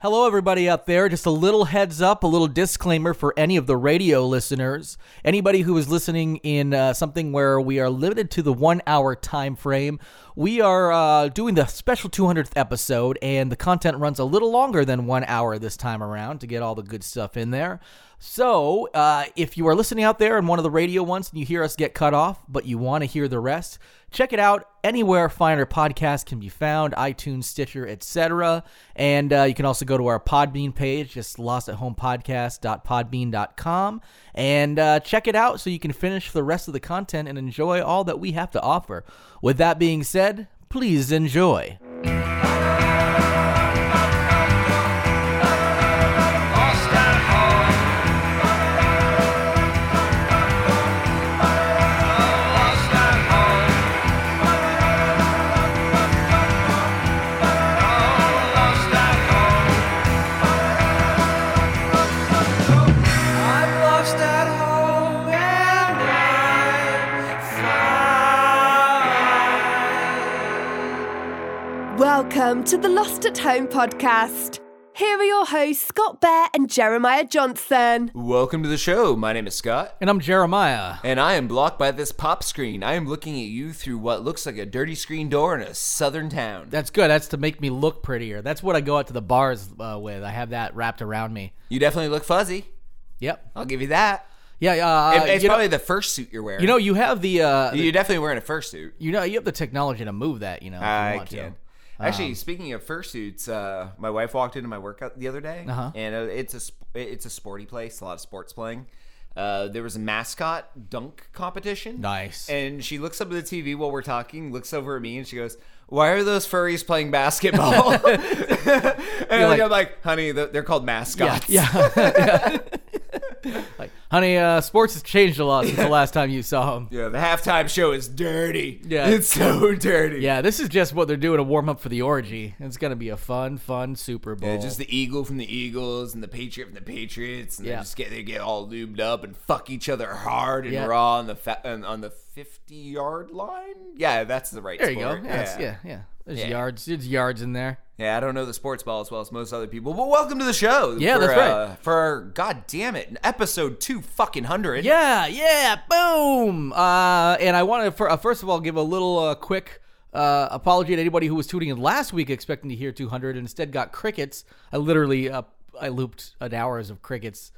Hello, everybody out there. Just a little heads up, a little disclaimer for any of the radio listeners. Anybody who is listening in uh, something where we are limited to the one hour time frame, we are uh, doing the special 200th episode, and the content runs a little longer than one hour this time around to get all the good stuff in there. So, uh, if you are listening out there in one of the radio ones and you hear us get cut off, but you want to hear the rest, check it out anywhere finer podcasts can be found iTunes, Stitcher, etc. And uh, you can also go to our Podbean page, just lostathomepodcast.podbean.com, and uh, check it out so you can finish the rest of the content and enjoy all that we have to offer. With that being said, please enjoy. Welcome to the Lost at Home podcast. Here are your hosts, Scott Bear and Jeremiah Johnson. Welcome to the show. My name is Scott, And I'm Jeremiah. and I am blocked by this pop screen. I am looking at you through what looks like a dirty screen door in a southern town. That's good. That's to make me look prettier. That's what I go out to the bars uh, with. I have that wrapped around me. You definitely look fuzzy. Yep. I'll give you that. Yeah. Uh, It- it's you, know, probably the first suit you're wearing. you know, you have the. Uh, you're definitely wearing a fursuit. you know, you have the technology to move that. You know, if you I want to. Actually, speaking of fursuits, uh, my wife walked into my workout the other day, Uh-huh. and uh, it's a sp- it's a sporty place, a lot of sports playing. Uh, there was a mascot dunk competition. Nice. And she looks up at the TV while we're talking, looks over at me, and she goes, "Why are those furries playing basketball?" and like- I'm like, "Honey, they're called mascots." Yeah. yeah. like, honey, uh, sports has changed a lot since the last time you saw them. Yeah, the halftime show is dirty. Yeah. it's so dirty. Yeah, this is just what they're doing to warm up for the orgy. It's gonna be a fun, fun Super Bowl. Yeah, just the eagle from the Eagles and the Patriot from the Patriots, and Yeah. they just get they get all lubed up and fuck each other hard and Yeah. raw on the fa- on on the fifty yard line. Yeah, that's the right. there you go. sport. Yeah, yeah, yeah. There's yards. There's yards in there. Yeah, I don't know the sports ball as well as most other people, but welcome to the show. Yeah, for, that's right. Uh, for God damn it, episode two fucking hundred. Yeah, yeah, boom. Uh, and I want to for, uh, first of all give a little uh, quick uh, apology to anybody who was tuning in last week expecting to hear 200 and instead got crickets. I literally uh, I looped an hours of crickets.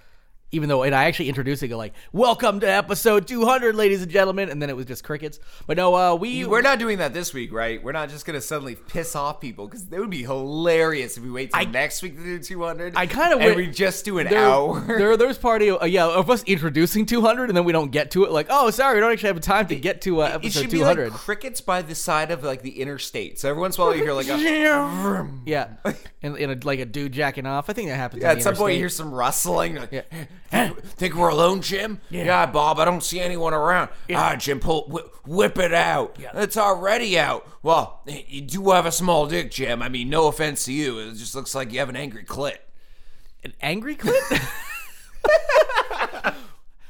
Even though, and I actually introduced it like, "Welcome to episode 200, ladies and gentlemen," and then it was just crickets. But no, uh, we We're not doing that this week, right? We're not just gonna suddenly piss off people because it would be hilarious if we wait till I- next week to do 200. I and wi- we just do an there, hour. there, there's party, uh, yeah, of us introducing 200, and then we don't get to it. Like, oh, sorry, we don't actually have time to get to uh, It episode should be 200. like crickets by the side of like the interstate. So every once in a while you hear like a Yeah, and, and a, like a dude jacking off. I think that happens. yeah, at some point you hear some rustling. Like, Yeah. "Hey, think we're alone, Jim? Yeah. Bob. I don't see anyone around. Ah, Jim, pull whi- whip it out. It's already out. Well, you do have a small dick, Jim. I mean, no offense to you. It just looks like you have an angry clit. an angry clip.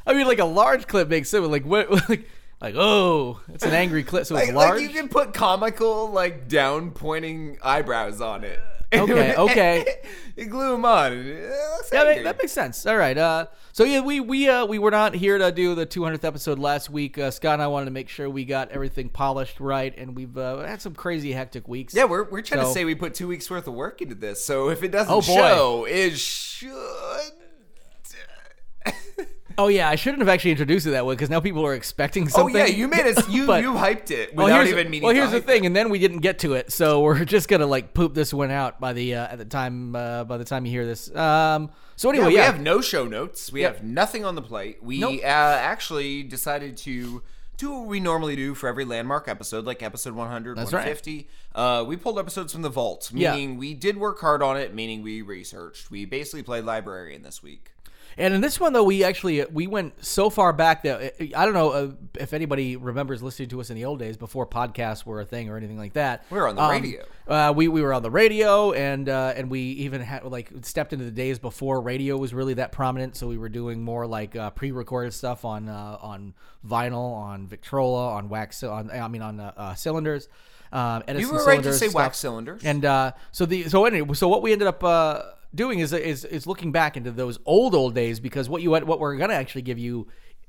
I mean, like a large clip makes sense. Like what? Like, like oh, it's an angry clip, so it's large. like you can put comical, like down pointing eyebrows on it. Okay, okay. you glue them on. and it looks Yeah, that, that makes sense. All right. Uh, so yeah, we we uh, we were not here to do the 200th episode last week. Uh, Scott and I wanted to make sure we got everything polished right, and we've uh, had some crazy hectic weeks. Yeah, we're, we're trying So- to say we put two weeks worth of work into this. So if it doesn't Oh, show, it should. Oh yeah, I shouldn't have actually introduced it that way because now people are expecting something. Oh yeah, you made us. You But- you hyped it Well, without here's, even meaning. well, here's the thing, it. and then we didn't get to it, so we're just gonna like poop this one out by the uh, at the time uh, by the time you hear this. Um, so Yeah, anyway, we yeah, have no show notes. We Yep. have nothing on the plate. We Nope. uh, actually decided to do what we normally do for every landmark episode, like episode 100, That's right. 150. Uh, we pulled episodes from the vault, Yeah. meaning we did work hard on it, meaning we researched. We basically played librarian this week. And in this one, though, we actually we went so far back that I don't know uh, if anybody remembers listening to us in the old days before podcasts were a thing or anything like that. We were on the Um, radio. Uh, we we were on the radio, and uh, and we even had like stepped into the days before radio was really that prominent. So we were doing more like uh, pre-recorded stuff on uh, on vinyl, on Victrola, on wax, on I mean on uh, uh, Edison You were right to say stuff. wax cylinders. And uh, so the so anyway, so what we ended up uh, doing is is is looking back into those old old days because what you what we're gonna actually give you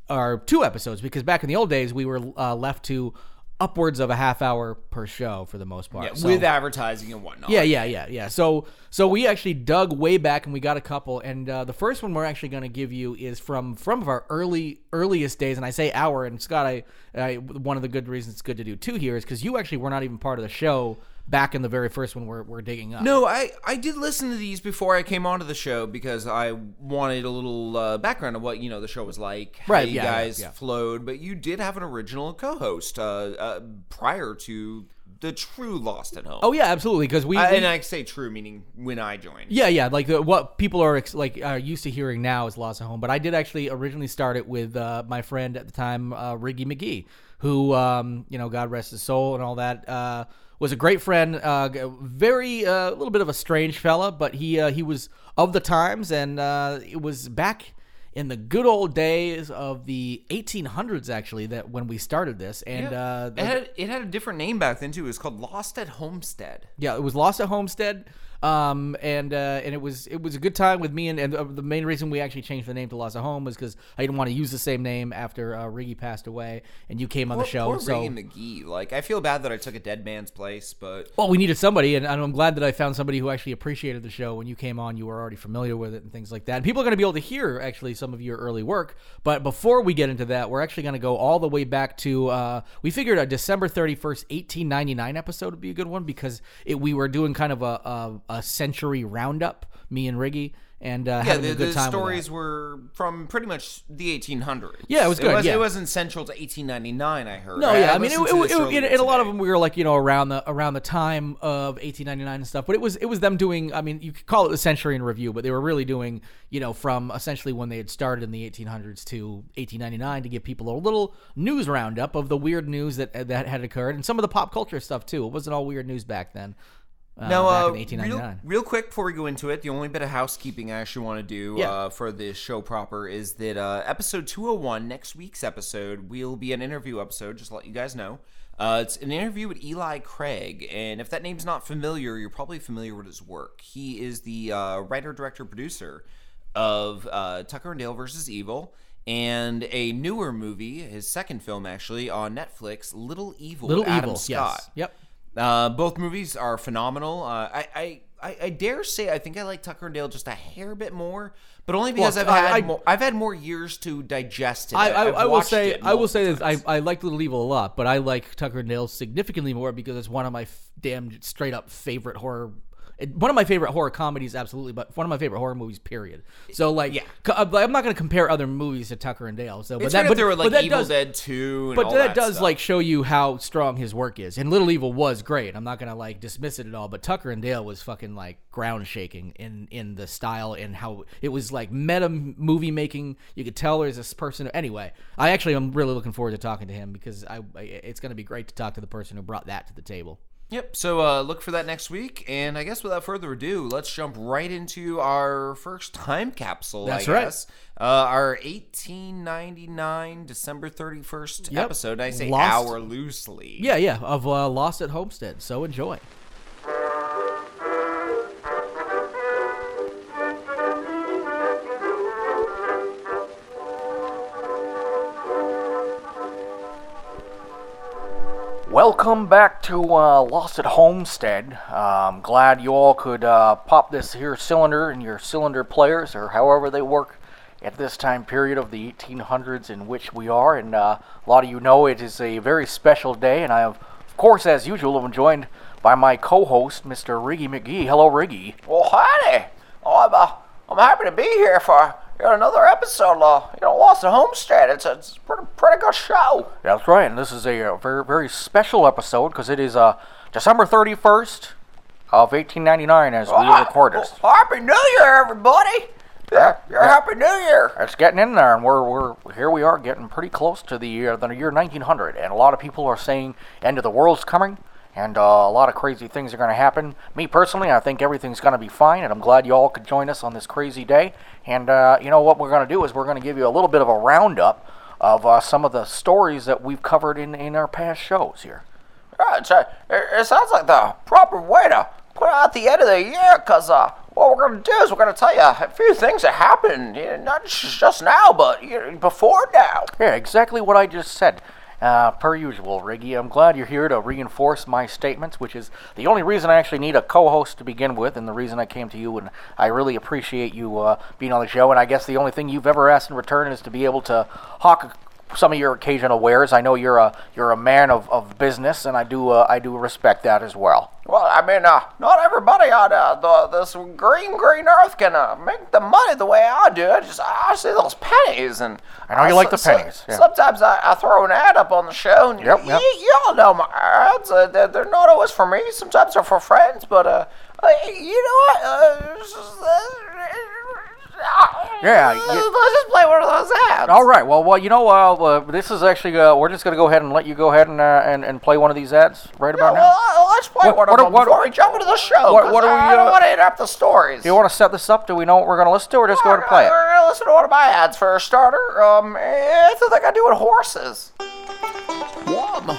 are two episodes because back in the old days we were uh, left to upwards of a half hour per show for the most part. Yeah, So- with advertising and whatnot. yeah, yeah, yeah, yeah. So, so we actually dug way back and we got a couple. And uh, the first one we're actually going to give you is from from our early earliest days. And I say hour and Scott, I, I one of the good reasons it's good to do two here is because you actually were not even part of the show back in the very first one we're, we're digging up. No, I, I did listen to these before I came onto the show because I wanted a little uh, background of what you know the show was like, how Right, you yeah, guys yeah. flowed. But you did have an original co-host uh, uh, prior to the true Lost at Home. Oh yeah, absolutely. Because we, I- we- and I say true meaning when I joined. Yeah, yeah, like the, what people are ex- like are used to hearing now is Lost at Home. But I did actually originally start it with uh, my friend at the time, uh, Riggy McGee, who, um, you know, God rest his soul and all that, uh, was a great friend. Uh, very a little bit of a strange fella, but he uh, he was of the times, and uh, it was back in the good old days of the 1800s, actually, that when we started this, and uh, It had, it had a different name back then too. It was called Lost at Homestead. yeah, it was Lost at Homestead, um, and uh, and it was it was a good time with me. And, and uh, the main reason we actually changed the name to Lost at Home was because I didn't want to use the same name after uh, Riggy passed away, and you came on the show. Poor so Riggy McGee. Like I feel bad that I took a dead man's place, but well, we needed somebody, and, and I'm glad that I found somebody who actually appreciated the show. When you came on, you were already familiar with it and things like that. And people are going to be able to hear actually some of your early work. But before we get into that, we're actually going to go all the way back to uh, we figured a December 31st, 1899 episode would be a good one because it, we were doing kind of a, a, a century roundup, me and Riggy, and uh, yeah, having the, a good the time. with that. stories were from pretty much the 1800s. Yeah, it was good, It, yeah. it wasn't central to 1899. I heard. No, yeah, I mean, it, it, it, it, a lot of them we were like, you know, around the around the time of 1899 and stuff. But it was it was them doing. I mean, you could call it the century in review, but they were really doing, you know, from essentially when they had started in the 1800s to 1899 to give people a little news roundup of the weird news that that had occurred and some of the pop culture stuff too. It wasn't all weird news back then. Uh, Now, uh, in real, 1899. real quick before we go into it, the only bit of housekeeping I actually want to do Yeah. uh, for this show proper is that uh, episode 201, next week's episode, will be an interview episode, just to let you guys know. Uh, it's an interview with Eli Craig, and if that name's not familiar, you're probably familiar with his work. He is the uh, writer, director, producer of uh, Tucker and Dale versus Evil. And a newer movie, his second film actually, on Netflix, Little Evil. Little Adam Evil, Scott. yes, yep. Uh, both movies are phenomenal. Uh, I, I, I, I dare say I think I like Tucker and Dale just a hair bit more, but only because I've had I- I- more, I've had more years to digest it. I, I, I've I will say I will say this I. I like Little Evil a lot, but I like Tucker and Dale significantly more because it's one of my f- damn straight up favorite horror. One of my favorite horror comedies, absolutely, but one of my favorite horror movies, period. So, like, Yeah. co- uh, I'm not going to compare other movies to Tucker and Dale. So, but it's that, right but, there but like that Evil does, Dead Two. And but all that, that does stuff. like show you how strong his work is. And Little Evil was great. I'm not gonna like dismiss it at all. But Tucker and Dale was fucking like ground shaking in in the style and how it was like meta movie making. You could tell there's this person. Anyway, I actually am really looking forward to talking to him because I, I it's gonna be great to talk to the person who brought that to the table. Yep. So uh, look for that next week, and I guess without further ado, let's jump right into our first time capsule. That's I right. guess. Uh, our 1899 December 31st Yep. episode. I say Lost- hour loosely. Yeah, yeah, of uh, Lost at Homestead. So enjoy. Welcome back to uh, Lost at Homestead. I'm glad you all could uh, pop this here cylinder in your cylinder players or however they work at this time period of the 1800s in which we are. And uh, a lot of you know it is a very special day, and I have, of course, as usual, am joined by my co-host, Mr. Riggy McGee. Hello, Riggy. Well, howdy. Oh, I'm, uh, I'm happy to be here for yet another episode of, you know, Lost at Homestead. It's a, it's a pretty, pretty good show. That's right, and this is a, uh, very, very special episode because it is uh, December 31st of 1899 as we record this. well, happy New Year, everybody. Yeah, yeah, Happy New Year. It's getting in there, and we're, we're here. We are getting pretty close to the year, the year 1900, and a lot of people are saying end of the world's coming, and uh, a lot of crazy things are going to happen. Me personally, I think everything's going to be fine, and I'm glad you all could join us on this crazy day. And uh, you know what we're going to do is we're going to give you a little bit of a roundup of uh, some of the stories that we've covered in in our past shows here. It's it, it sounds like the proper way to put out the end of the year, because uh, what we're gonna do is we're gonna tell you a few things that happened, you know, not just just now, but you know, before now. Yeah, exactly what I just said. Uh, per usual, Riggy, I'm glad you're here to reinforce my statements, which is the only reason I actually need a co-host to begin with, and the reason I came to you. And I really appreciate you uh, being on the show. And I guess the only thing you've ever asked in return is to be able to hawk some of your occasional wares. I know you're a you're a man of, of business, and I do uh, I do respect that as well. Well, I mean, uh, not everybody on uh, the, this green, green earth can uh, make the money the way I do. I just, I see those pennies, and I know you like the pennies, yeah. Sometimes I, I throw an ad up on the show, and Yep, y- yep. y- y'all know my ads. Uh, they're, they're not always for me. Sometimes they're for friends, but uh, uh you know what? Uh, it's just, uh, Yeah, let's, let's just play one of those ads. All right. Well, well, you know, uh, uh, this is actually uh, we're just gonna go ahead and let you go ahead and uh, and, and play one of these ads right Yeah, about now. well, uh, let's play What- one of what are- them what- before we jump into the show. what- what are we, I don't uh, want to interrupt the stories. Do you want to set this up? Do we know what we're gonna listen to, or just go ahead and play it? We're gonna listen to one of my ads for a starter. Um, it's thing I do with horses. Wom,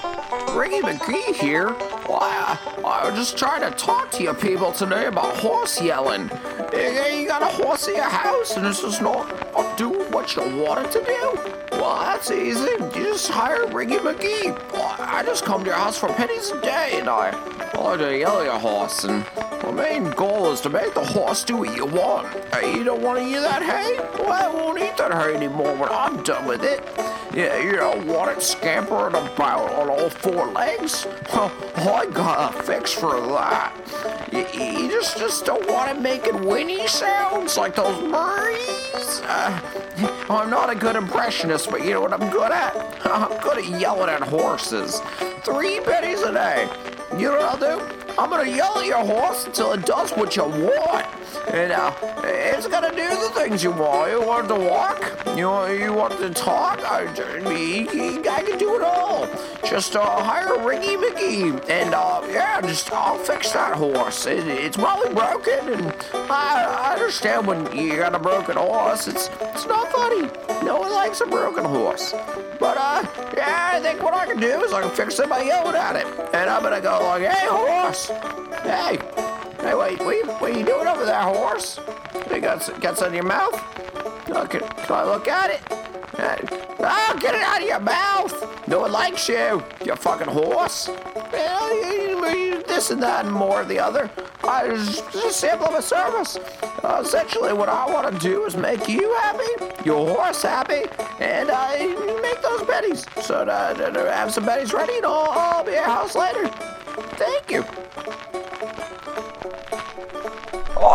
Riggy McGee here. Why, I, I was just trying to talk to you people today about horse yelling. You, got a horse in your house and it's just not doing what you want it to do? Well, that's easy. You just hire Riggy McGee. I just come to your house for pennies a day and I, I to yell at your horse. And my main goal is to make the horse do what you want. You don't want to eat that hay? Well, I won't eat that hay anymore when I'm done with it. Yeah, you don't want it scampering about on all four legs? Well, I got a fix for that. You, you just just don't want to make it making whinny sounds like those Murrays? Uh, I'm not a good impressionist, but you know what I'm good at? I'm good at yelling at horses. Three pennies a day. You know what I'll do? I'm gonna yell at your horse until it does what you want. And uh, it's gonna do the things you want. You want to walk? You want, you want to talk? I, I, can do it all. Just uh, hire Riggy McGee. And uh, yeah, just I'll fix that horse. It, it's probably broken. And I, I understand when you got a broken horse. It's, it's not funny. No one likes a broken horse. But uh, yeah, I think what I can do is I can fix it by yelling at it. And I'm gonna go like, hey horse, hey, hey, wait, what you, what you doing over there, horse? You got got some in your mouth? Uh, can, can I look at it? Oh, get it out of your mouth! No one likes you, you fucking horse. This and that and more of the other. I just, just sample of a service. Uh, essentially, what I want to do is make you happy, your horse happy, and uh, make those betties. So uh, have some betties ready, and I'll, I'll be at your house later. Thank you.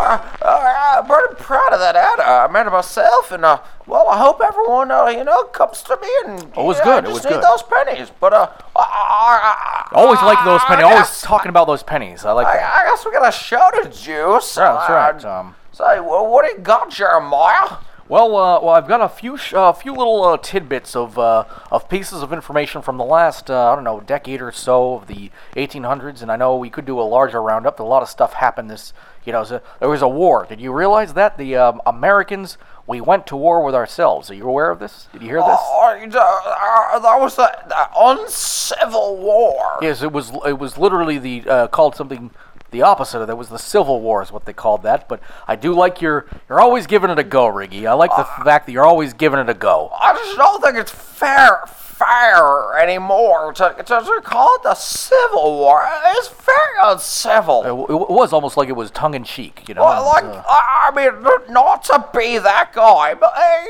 Uh, uh, I'm pretty proud of that ad. I made it myself, and uh, well, I hope everyone, uh, you know, comes to me and. Oh, it was yeah, good, I it just was good. those pennies, but uh, I, I, Always like those pennies. Always talking about those pennies. I like I, that. I guess we got a show to juice. Yeah, that's right. Um, Say, well, what do you got, Jeremiah? Well, uh, well, I've got a few, sh- uh, few little uh, tidbits of uh, of pieces of information from the last, uh, I don't know, decade or so of the 1800s, and I know we could do a larger roundup. A lot of stuff happened. This, you know, so there was a war. Did you realize that the um, Americans we went to war with ourselves? Are you aware of this? Did you hear this? Oh, that was the, the uncivil war. Yes, it was. It was literally the uh, called something the opposite of that. Was the Civil War is what they called that. But I do like your. You're always giving it a go, Riggy. I like the fact that you're always giving it a go. I just don't think it's fair, fair anymore to, to, to call it the Civil War. It's very uncivil. It, it was almost like it was tongue in cheek, you know. Well, like, uh, I, I mean, not to be that guy, but uh,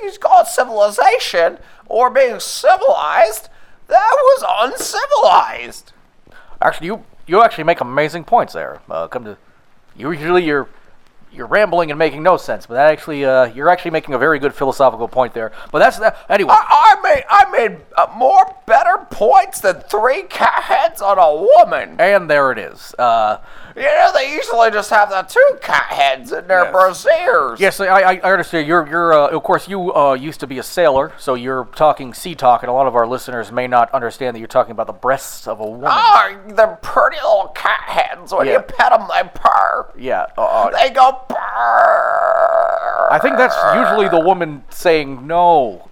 he's called civilization or being civilized. That was uncivilized. actually, you you actually make amazing points there. Uh, come to usually you're you're rambling and making no sense, but that actually uh, you're actually making a very good philosophical point there. But that's that. Anyway, I, I made I made uh, more better points than three cat heads on a woman. and there it is. Uh, You know, they usually just have the two cat heads in their Yes. brassieres. Yes, I, I, I understand. You're, you're, uh, of course, you uh, used to be a sailor, so you're talking sea talk, and a lot of our listeners may not understand that you're talking about the breasts of a woman. Oh, they're pretty little cat heads. When Yeah. you pet them, they purr. Yeah, uh, uh, They go purr. I think that's usually the woman saying no.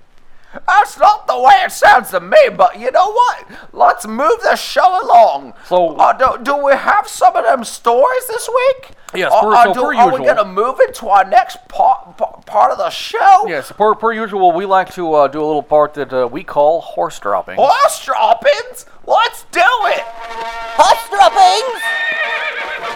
That's not the way it sounds to me, but you know what? Let's move the show along. So- uh, do, do we have some of them stories this week? Yes, per- uh, so do- per are we gonna move into our next part, part of the show? Yes, per, per usual, we like to uh, do a little part that uh, we call horse dropping. Horse droppings? Let's do it! Horse droppings!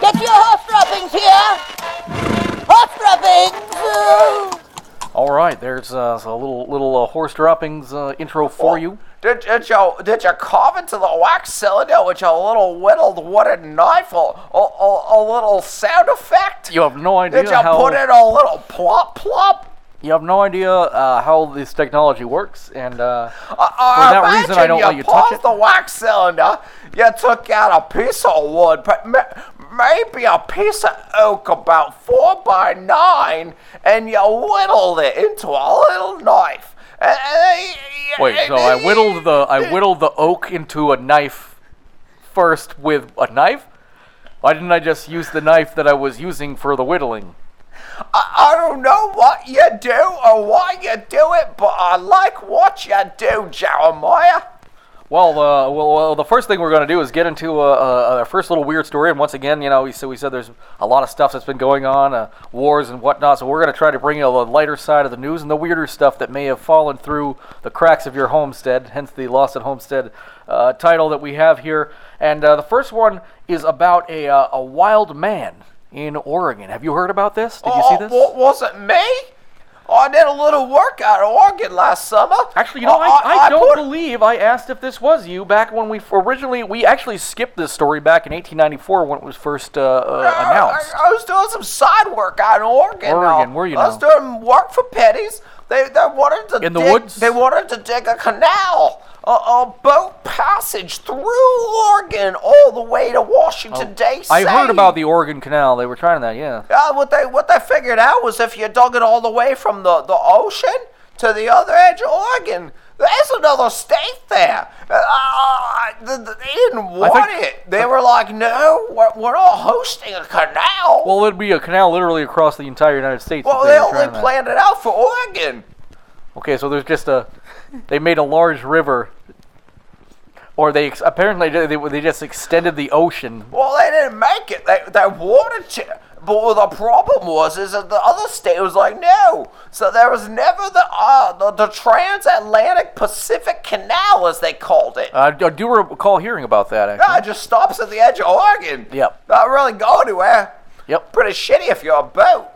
Get your horse droppings here! Horse droppings! All right, there's uh, a little little uh, horse droppings uh, intro for you. Did, did you did you carve into the wax cylinder with your little whittled wooden knife or a, a, a little sound effect? You have no idea Did you how put in a little plop plop? you have no idea uh, how this technology works, and uh, Uh, For that reason, I don't let you touch it. the wax cylinder, you took out a piece of wood, maybe a piece of oak about four by nine, and you whittled it into a little knife. Wait. So I whittled the I whittled the oak into a knife first with a knife. Why didn't I just use the knife that I was using for the whittling? I, I don't know what you do or why you do it, but I like what you do, Jeremiah. Well, uh, well, well, the first thing we're going to do is get into uh, uh, our first little weird story. And once again, you know, we said, we said there's a lot of stuff that's been going on, uh, wars and whatnot. So we're going to try to bring you the lighter side of the news and the weirder stuff that may have fallen through the cracks of your homestead, hence the Lost at Homestead uh, title that we have here. And uh, the first one is about a, uh, a wild man in Oregon. Have you heard about this? Did you see Oh, this? wa- was it me? I did a little work out of Oregon last summer. Actually, you know, Uh, I, I, don't put- believe I asked if this was you back when we originally we actually skipped this story back in 1894 when it was first uh, uh, announced. I, I was doing some side work out in Oregon. Oregon, where you I was doing work for pennies. They, they wanted to In the woods? They wanted to dig a canal, a, a boat passage through Oregon all the way to Washington D.C. Oh, I heard about the Oregon Canal. They were trying that, yeah. Yeah, what they what they figured out was if you dug it all the way from the, the ocean to the other edge of Oregon, there's another state there. Uh, th- th- they didn't want think- it. They were like, no, we're, we're not hosting a canal. Well, it'd be a canal literally across the entire United States. Well, they they only trying that. planned it out for Oregon. Okay, so there's just a. They made a large river. Or they ex- apparently they, they, they just extended the ocean. Well, they didn't make it. They, they wanted to. But the problem was is that the other state was like, no. So there was never the uh, the, the transatlantic Pacific Canal, as they called it. Uh, I do recall hearing about that, actually. Yeah, it just stops at the edge of Oregon. Yep. Not really go anywhere. Yep. Pretty shitty if you're a boat.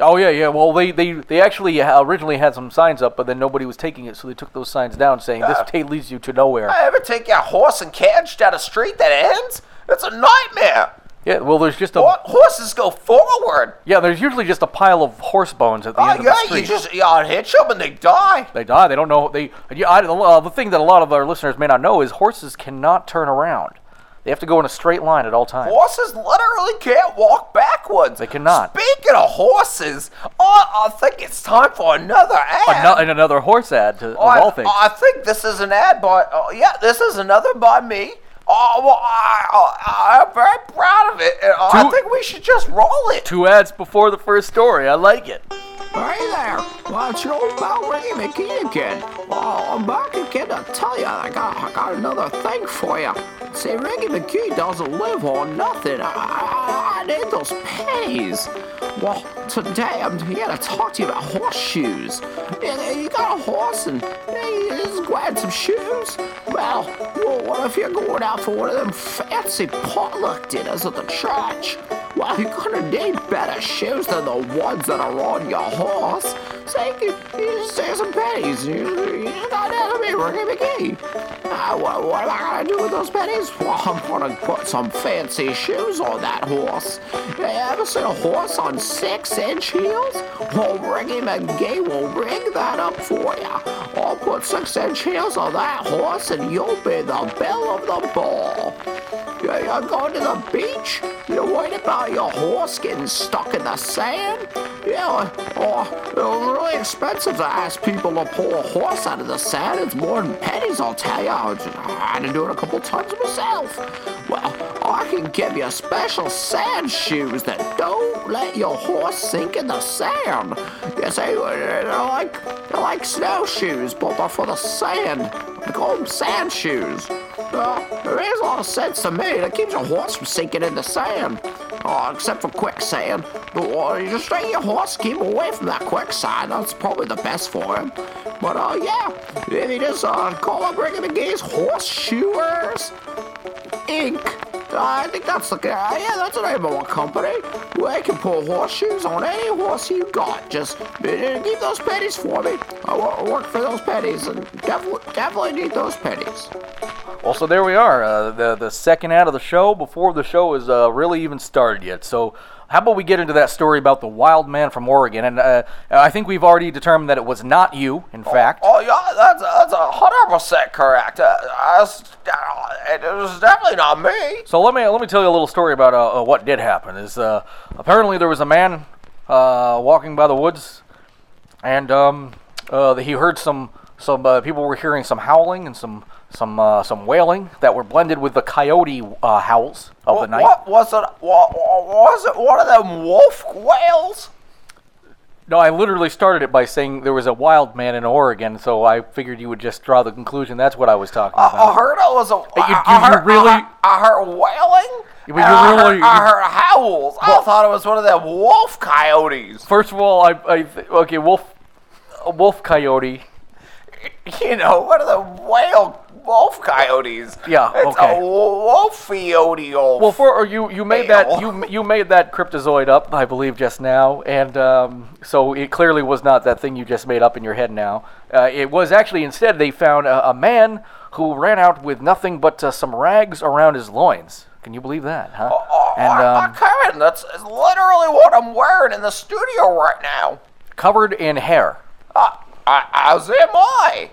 Oh yeah, yeah. Well, they they, they actually uh, originally had some signs up, but then nobody was taking it, so they took those signs down, saying this ta- leads you to nowhere. I ever take your horse and carriage down a street that ends? It's a nightmare. Yeah. Well, there's just a Ho- Horses go forward. yeah. There's usually just a pile of horse bones at the Oh end of the yeah, street. you just you unhitch them and they die. They die. They don't know. They. Yeah. I, uh, the thing that a lot of our listeners may not know is horses cannot turn around. They have to go in a straight line at all times. Horses literally can't walk backwards. They cannot. Speaking of horses, I, I think it's time for another ad. Ano- and another horse ad to, of all things. I think this is an ad by. Oh, yeah, this is another by me. Oh, well, I, I, I'm very proud of it. and I Two- think we should just roll it. Two ads before the first story. I like it. Hey there, well, it's your old pal Ricky McKee again. Well, I'm back again to tell you I got, I got another thing for you. See, Reggie McKee doesn't live on nothing. I, I, I need those pennies. Well, today I'm here to talk to you about horseshoes. You, got a horse and you just grab some shoes? Well, what if you're going out for one of them fancy potluck dinners at the church? Well, you're gonna need better shoes than the ones that are on your horse. So you you just some pennies. You, you got that to me, Ricky McGee. Uh, what, what am I gonna do with those pennies? I'm gonna put some fancy shoes on that horse. You ever seen a horse on six-inch heels? Well, Ricky McGee will rig that up for you. I'll put six-inch heels on that horse, and you'll be the belle of the ball. You're going to the beach? You're worried about your horse getting stuck in the sand? Yeah, oh, or it's really expensive to ask people to pull a horse out of the sand. It's more than pennies, I'll tell you. I had to do it a couple times myself. Well, I can give you special sand shoes that don't let your horse sink in the sand. You see, uh, they're like, they're like snowshoes, but they're for the sand. I call them sand shoes. Well, it makes a lot of sense to me. That keeps your horse from sinking in the sand. uh, except for quicksand. But, uh, you just train your horse, keep away from that quicksand. That's probably the best for him. But uh, yeah, if you just uh, call up Ricky McGee's Horseshoers Inc. Uh, I think that's the uh, yeah, that's the name of our company. They can pull horseshoes on any horse you got. Just uh, keep those pennies for me. I work for those pennies, and definitely, definitely need those pennies. Well, so there we are. Uh, the the second out of the show before the show is uh, really even started yet. So how about we get into that story about the wild man from Oregon? And uh, I think we've already determined that it was not you. In fact, Oh yeah, that's that's a hundred percent correct. Uh, uh, it was definitely not me. so let me let me tell you a little story about uh, uh, what did happen. Is uh, apparently there was a man uh, walking by the woods, and um, uh, he heard some some uh, people were hearing some howling and some some uh, some wailing that were blended with the coyote uh, howls of the night. What was it? What, was it? One of them wolf whales? No, I literally started it by saying there was a wild man in Oregon, so I figured you would just draw the conclusion that's what I was talking I, I about. heard it was a. you- I- you- I you heard, really- I, I heard wailing. Yeah, but and you I really- Heard, I heard howls. I thought it was one of them wolf coyotes. First of all, I, I okay, wolf, wolf coyote. You know, one of the whale wolf coyotes. Yeah, It's okay. a wolfiote wolf. Well, for or you you made that you you made that cryptozoid up, I believe, just now, and um, so it clearly was not that thing you just made up in your head now. Uh, it was actually instead they found a, a man who ran out with nothing but uh, some rags around his loins. Can you believe that, huh? Oh, and I, um, can. That's literally what I'm wearing in the studio right now. covered in hair. I, I, as am I.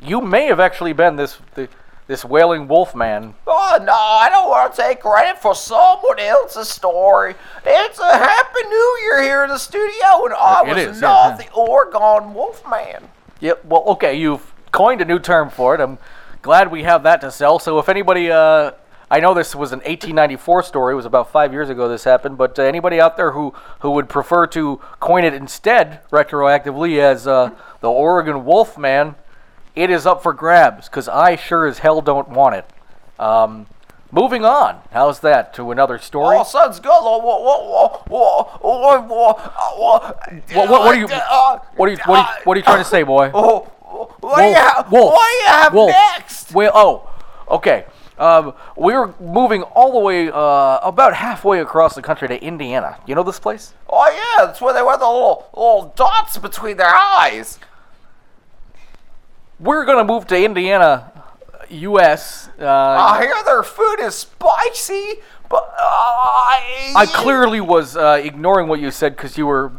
You may have actually been this the, this wailing wolf man. Oh no, I don't want to take credit for someone else's story. It's a happy new year here in the studio, and I It was is, not yeah. the Oregon wolf man. Yep. Well, okay, you've coined a new term for it. I'm glad we have that to sell. So if anybody, uh, I know this was an 1894 story. It was about five years ago this happened. But uh, anybody out there who who would prefer to coin it instead retroactively as uh, the Oregon Wolfman, it is up for grabs because I sure as hell don't want it. Um, moving on. How's that to another story? Oh, sounds good. What, what, what, what, what, what, what, are you? uh, What are you? What are you, what are you trying to say, boy? Oh, what do you have? What do you have Wolf. next? Well, oh, okay. Um, we were moving all the way, uh, about halfway across the country to Indiana. You know this place? Oh yeah, that's where they wear the little little dots between their eyes. We're gonna move to Indiana, U.S. Uh, I hear their food is spicy, but uh, I, I clearly was uh, ignoring what you said because you were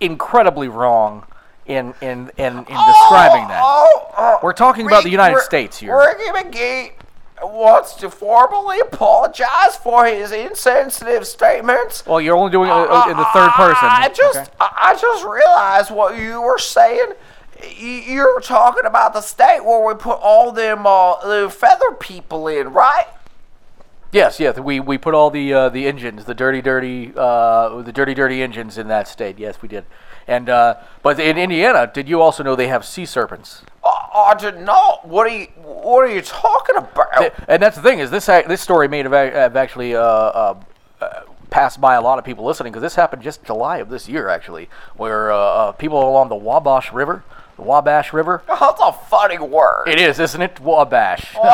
incredibly wrong in in in, in describing that. Oh, oh, We're talking about the United States here. Ricky McGee wants to formally apologize for his insensitive statements. Well, you're only doing it uh, in the third person. I just, okay? I just realized what you were saying. You're talking about the state where we put all them uh, the feather people in, right? Yes, yes. We, we put all the uh, the engines, the dirty, dirty, uh, the dirty, dirty engines in that state. Yes, we did. And uh, but in Indiana, did you also know they have sea serpents? I, I did not. What are you, what are you talking about? And that's the thing is this this story may have, actually uh, uh, passed by a lot of people listening because this happened just July of this year actually, where uh, people along the Wabash River, the Wabash River. That's a funny word. It is, isn't it? Wabash.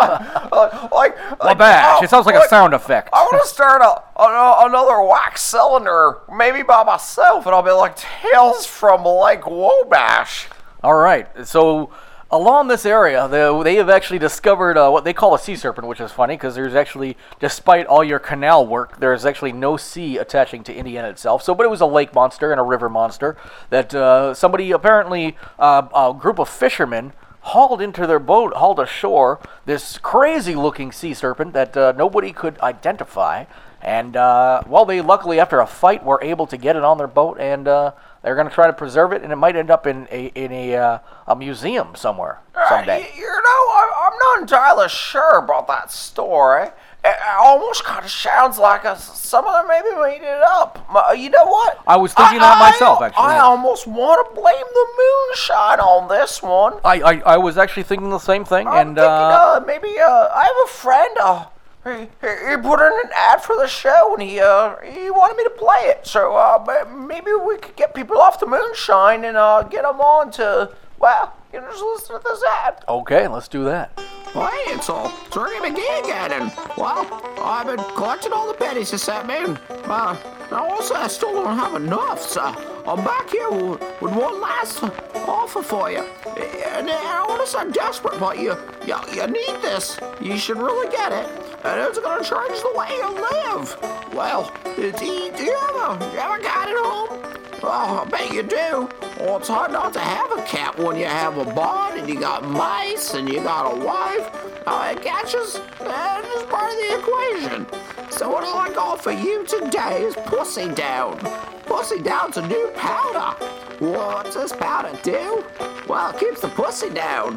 Like, like, Wabash. oh, It sounds like a sound effect. I want to start a, a, another wax cylinder, maybe by myself, and I'll be like Tales from Lake Wabash. All right. So along this area, they, they have actually discovered uh, what they call a sea serpent, which is funny because there's actually, despite all your canal work, there's actually no sea attaching to Indiana itself. So, but it was a lake monster and a river monster that uh, somebody apparently, uh, a group of fishermen. Hauled into their boat, hauled ashore this crazy looking sea serpent that uh, nobody could identify. And, uh, well, they luckily, after a fight, were able to get it on their boat and uh, they're going to try to preserve it, and it might end up in a in a uh, a museum somewhere someday. Y- You know, I, I'm not entirely sure about that story. It, almost kind of sounds like a, some of them maybe made it up. You know what? I was thinking that myself, actually, I almost want to blame the moonshine on this one. I, I, I was actually thinking the same thing, I'm and thinking, uh, uh, maybe uh, I have a friend, uh, he, he put in an ad for the show and he uh he wanted me to play it. So uh ma- maybe we could get people off the moonshine and uh get them on to well you just listen to this ad. Okay, let's do that. Hey, it's all it's Ricky McGee again, and well, I've been collecting all the pennies you sent me. And, uh, also I still don't have enough, so I'm back here with, with one last offer for you. And I want to sound desperate, but you, you you need this. You should really get it, and it's gonna change the way you live. Well, do you, do you have a you have a cat at home? Oh, I bet you do. Well, it's hard not to have a cat when you have a barn and you got mice and you got a wife. Uh, it catches uh, is part of the equation. So what I got for you today is Pussy Down. Pussy Down's a new powder. What's this powder do? Well, it keeps the pussy down.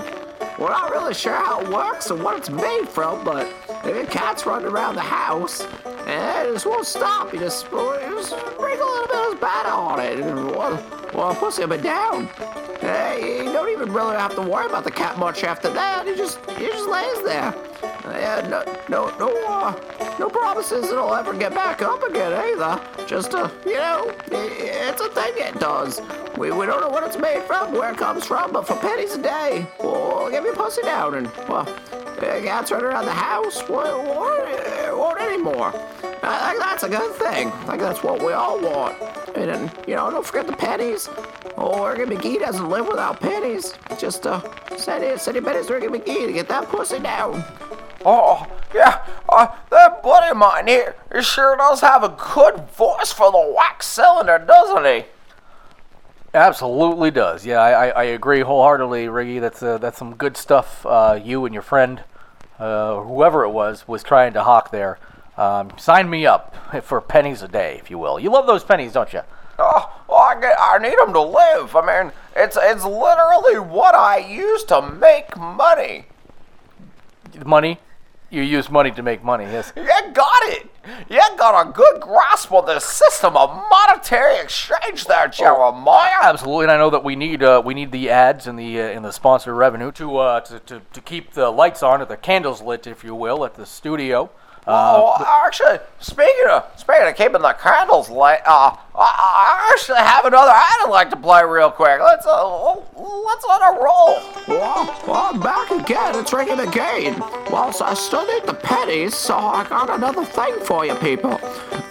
We're not really sure how it works or what it's made from, but if cat's running around the house, and it just won't stop. You just, just sprinkle a little bit of batter on it, and well, well pussy be down. Hey, you don't even really have to worry about the cat much after that. He just, he just lays there. Yeah, no, no, no, uh, no promises it'll ever get back up again either. Just, uh, you know, it's a thing it does. We, we don't know what it's made from, where it comes from, but for pennies a day, we'll give you pussy down and, well, uh, cats running around the house won't, won't, won't anymore. I think that's a good thing. I think that's what we all want. And, then, you know, don't forget the pennies. Oh, Ricky McGee doesn't live without pennies. Just, uh, send it, send your pennies to Ricky McGee to get that pussy down. Oh, yeah, uh, that buddy of mine here, he sure does have a good voice for the wax cylinder, doesn't he? Absolutely does. Yeah, I, I, I agree wholeheartedly, Riggy. That's uh, that's some good stuff. Uh, you and your friend, uh, whoever it was, was trying to hawk there. Um, sign me up for pennies a day, if you will. You love those pennies, don't you? Oh, well, I, get, I need them to live. I mean, it's it's literally what I use to make money. Money. You use money to make money. Yes. You got it. You got a good grasp on the system of monetary exchange there, Jeremiah. Absolutely, and I know that we need uh, we need the ads and the uh, and the sponsor revenue to, uh, to to to keep the lights on, or the candles lit, if you will, at the studio. Uh, oh, actually, speaking of speaking of keeping the candles lit, uh, I, actually have another I'd like to play real quick. Let's uh, let's let it roll. Well, well, I'm back again. It's ringing again. Well, so I still need the pennies, so I got another thing for you people.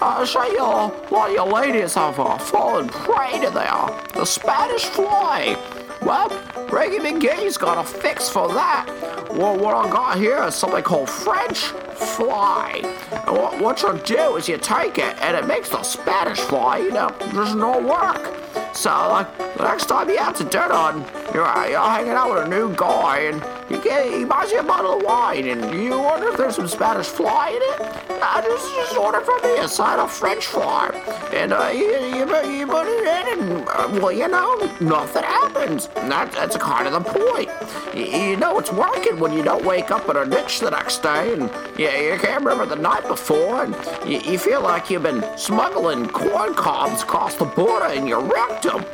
Uh, say you, a lot of you ladies have uh, fallen prey to the, the Spanish fly. Well, Reggie McGee's got a fix for that. Well, what I got here is something called French fly. And what, what you do is you take it and it makes the Spanish fly, you know, there's no work. So, like, the next time you have to dinner and you're, you're hanging out with a new guy and you get, he buys you a bottle of wine and you wonder if there's some Spanish fly in it, uh, just, just order from me a side of French fly. And uh, you, you, you put it in and, uh, well, you know, nothing happens. That, that's kind of the point. You, you know it's working when you don't wake up in a ditch the next day and you, you can't remember the night before and you, you feel like you've been smuggling corn cobs across the border in your rectum.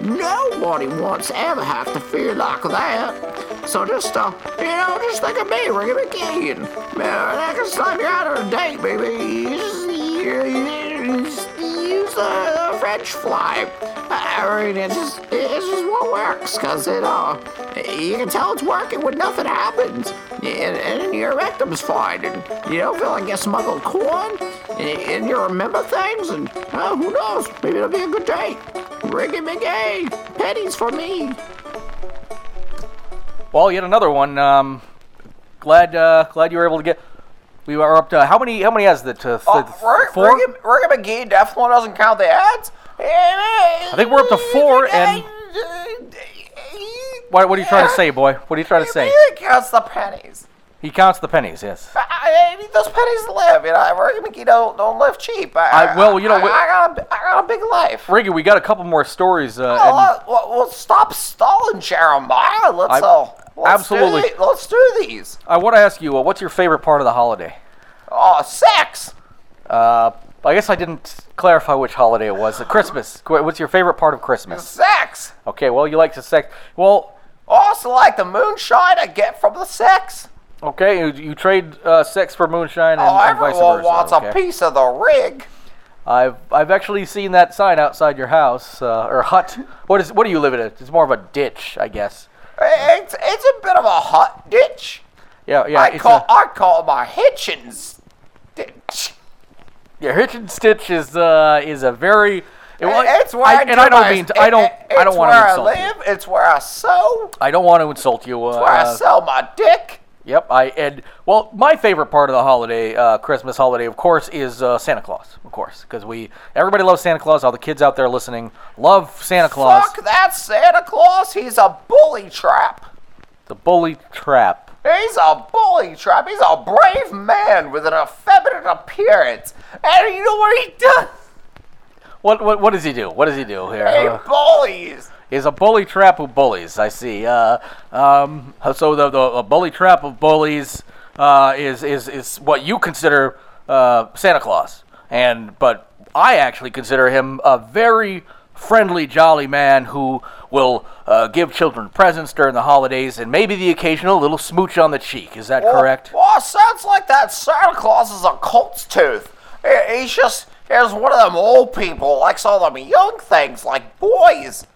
Nobody wants ever have to feel like that. So just, uh, you know, just think of me, Ricky McGee. And, uh, next time you're out on a date, baby, you just, you, you just French fly. I mean, it's just, it's just what works, because it, uh, you can tell it's working when nothing happens. And, and your rectum's fine, and you don't feel like you smuggled corn, and, and you remember things, and, uh, who knows, maybe it'll be a good date. Ricky McGee, pennies for me. well, yet another one. Um, glad uh, glad you were able to get. We are up to how many? How many has that? Uh, th- Rick, four. Ricky, Ricky McGee definitely doesn't count the ads. I think we're up to four, and- What, what are you trying to say, boy? What are you trying to say? He counts the pennies. He counts the pennies. Yes. I, I need those pennies live. You know, Ricky McGee don't don't live cheap. I, I- well, you know, I, I got a, I got a big life. Riggy, we got a couple more stories. Uh, Oh, well, well, stop stalling, Jeremiah. Let's I- uh, let's absolutely. Do let's do these. I want to ask you, uh, what's your favorite part of the holiday? Oh, sex. Uh, I guess I didn't clarify which holiday it was. Christmas. What's your favorite part of Christmas? Sex. Okay, well, you like to sex. Well, Also, like the moonshine I get from the sex. Okay, you, you trade uh, sex for moonshine and, Oh, and vice everyone versa. wants okay. a piece of the rig. I've I've actually seen that sign outside your house uh, or hut. What is what do you live in? It's more of a ditch, I guess. It's it's a bit of a hot ditch. Yeah, yeah. I call a, I call my Hitchens ditch. yeah, Hitch and Stitch is uh is a very. It, it's where I, and do I don't mean to, I don't I don't want to insult I you. live. It's where I sew. I don't want to insult you. Uh, It's where I uh, sell my dick. Yep, I and well, my favorite part of the holiday, uh, Christmas holiday, of course, is uh, Santa Claus, of course, because we everybody loves Santa Claus. All the kids out there listening love Santa Claus. Fuck that Santa Claus. He's a bully trap. The bully trap. He's a bully trap. He's a brave man with an effeminate appearance. And you know what he does? What what what does he do? What does he do here? He bullies. He's a bully trap who bullies. I see. Uh, um, so the the a bully trap of bullies uh, is is is what you consider uh, Santa Claus, and but I actually consider him a very friendly, jolly man who will uh, give children presents during the holidays and maybe the occasional little smooch on the cheek. Is that correct? Well, it sounds like that Santa Claus is a colt's tooth. He's just, he's one of them old people, likes all them young things like boys.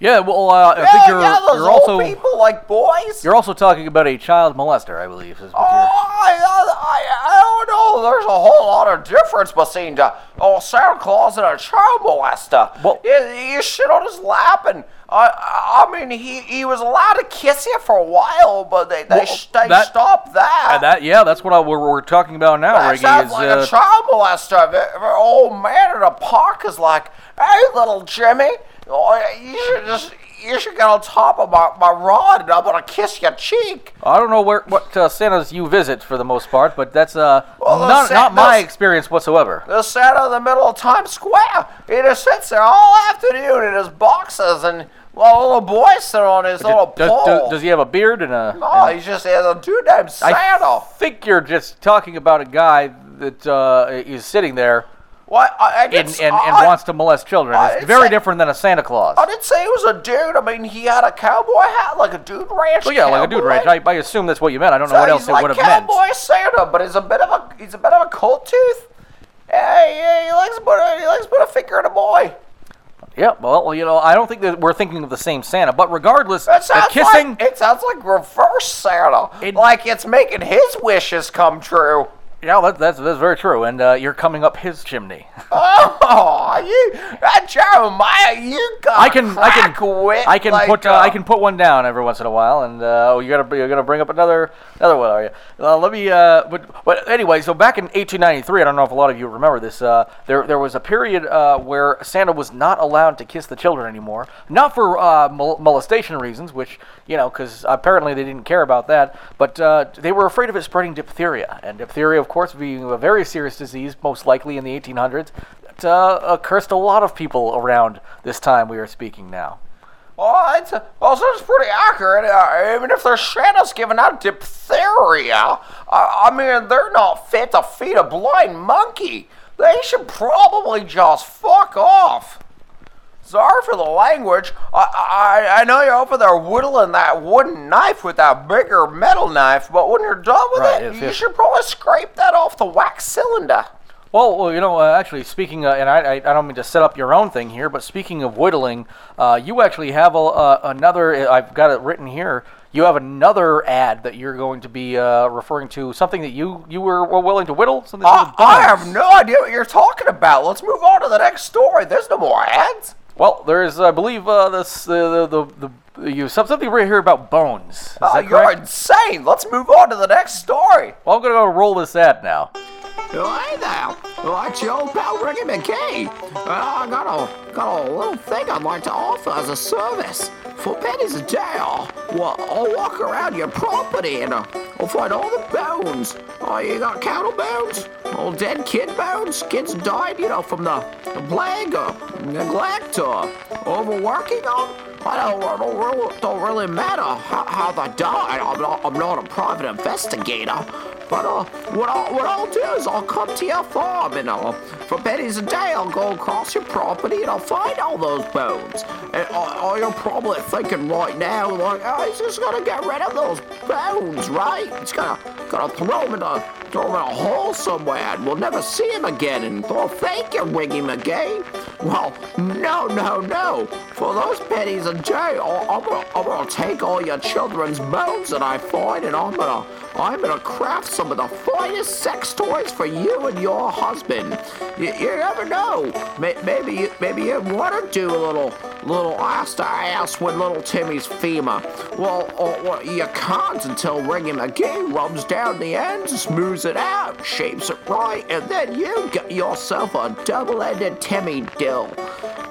Yeah. Well, uh, I think you're yeah, those you're old also people like boys. you're also talking about a child molester, I believe. Is what Oh, I, I, I don't know. There's a whole lot of difference between the oh Santa Claus and a child molester. Well- you, you sit on his lap, and I, I mean, he, he was allowed to kiss you for a while, but they they, Well, sh- they that- stopped that. Uh, that yeah, that's what I, we're, we're talking about now, That sounds Is like uh, a child molester. The old man in the park is like, "Hey, little Jimmy, oh, you should just." You should get on top of my, my rod and I'm gonna kiss your cheek. I don't know where what uh, Santas you visit for the most part, but that's uh Well, not not my experience whatsoever. The Santa in the middle of Times Square. He just sits there all afternoon in his boxes and well, little boy sitting on his little Does, pole. does, does he have a beard and a? no, and- he's just he has a dude named I Santa. think you're just talking about a guy that uh, is sitting there I, I and, and, and I, wants to molest children. It's very say- different than a Santa Claus. I didn't say he was a dude. I mean, he had a cowboy hat, like a dude ranch. Well, yeah, like a dude cowboy. ranch. I, I assume that's what you meant. I don't know what else he's it would have meant. Cowboy Santa, but he's a bit of a he's a bit of a cold tooth. Yeah, yeah, he likes to put a, he likes to put a finger in a boy. Yeah, well, you know, I don't think that we're thinking of the same Santa. But regardless, the kissing. like it sounds like reverse Santa, It- like it's making his wishes come true. Yeah, that, that's that's very true. And uh, you're coming up his chimney. Oh, you, that Jeremiah, you got I can, I can, I can like, put, uh, I can put one down every once in a while, and uh, oh, you gotta, you're gonna bring up another, another one, are you? Uh, let me, uh, but, but anyway, so back in 1893, I don't know if a lot of you remember this. Uh, there, there was a period uh, where Santa was not allowed to kiss the children anymore, not for uh, mol- molestation reasons, which you know, because apparently they didn't care about that, but uh, they were afraid of it spreading diphtheria, and diphtheria, of course, being a very serious disease, most likely in the 1800s. That uh, cursed a lot of people around this time we are speaking now. Oh, it's well, it's pretty accurate. Uh, even if their Santa's giving out diphtheria, I mean, they're not fit to feed a blind monkey. They should probably just fuck off. Sorry for the language. I, I, I know you're over there whittling that wooden knife with that bigger metal knife, but when you're done with Right, it, you should probably scrape that off the wax cylinder. Well, well, you know, uh, actually, speaking, uh, and I, I, I don't mean to set up your own thing here, but speaking of whittling, uh, you actually have a, uh, another. I've got it written here. You have another ad that you're going to be uh, referring to, something that you you were were willing to whittle, something. I have no idea what you're talking about. Let's move on to the next story. There's no more ads. Well, there's, I believe, uh, this uh, the, the the you something right here about bones. Is Oh, that you're correct? insane. Let's move on to the next story. Well, I'm gonna go roll this ad now. Hey there, well, it's your old pal Ricky McKay. Uh, I got a got a little thing I'd like to offer as a service. For pennies a day, I'll, well, I'll walk around your property and uh, I'll find all the bones. Oh, you got cattle bones, old dead kid bones. Kids died, you know, from the, the plague or neglect or overworking them. I don't, I don't, really, don't really matter how, how they died. I'm not, I'm not a private investigator. But uh, what I'll what I'll do is I'll come to your farm and I'll for pennies a day I'll go across your property and I'll find all those bones. And uh, uh, you're probably thinking right now like, oh, he's just gonna get rid of those bones, right? He's gonna gonna throw them in a throw them in a hole somewhere and we'll never see him again. And well, thank you, Wiggy McGee. Well, no, no, no. For those pennies a day, I'm gonna, I'm gonna take all your children's bones that I find, and I'm gonna, I'm gonna craft some of the finest sex toys for you and your husband. You, you never know. May, maybe, you- maybe you want to do a little, little ass to ass with little Timmy's FEMA. Well, uh, you can't until Ringy McGee rubs down the end, smooths it out, shapes it right, and then you get yourself a double-ended Timmy dill.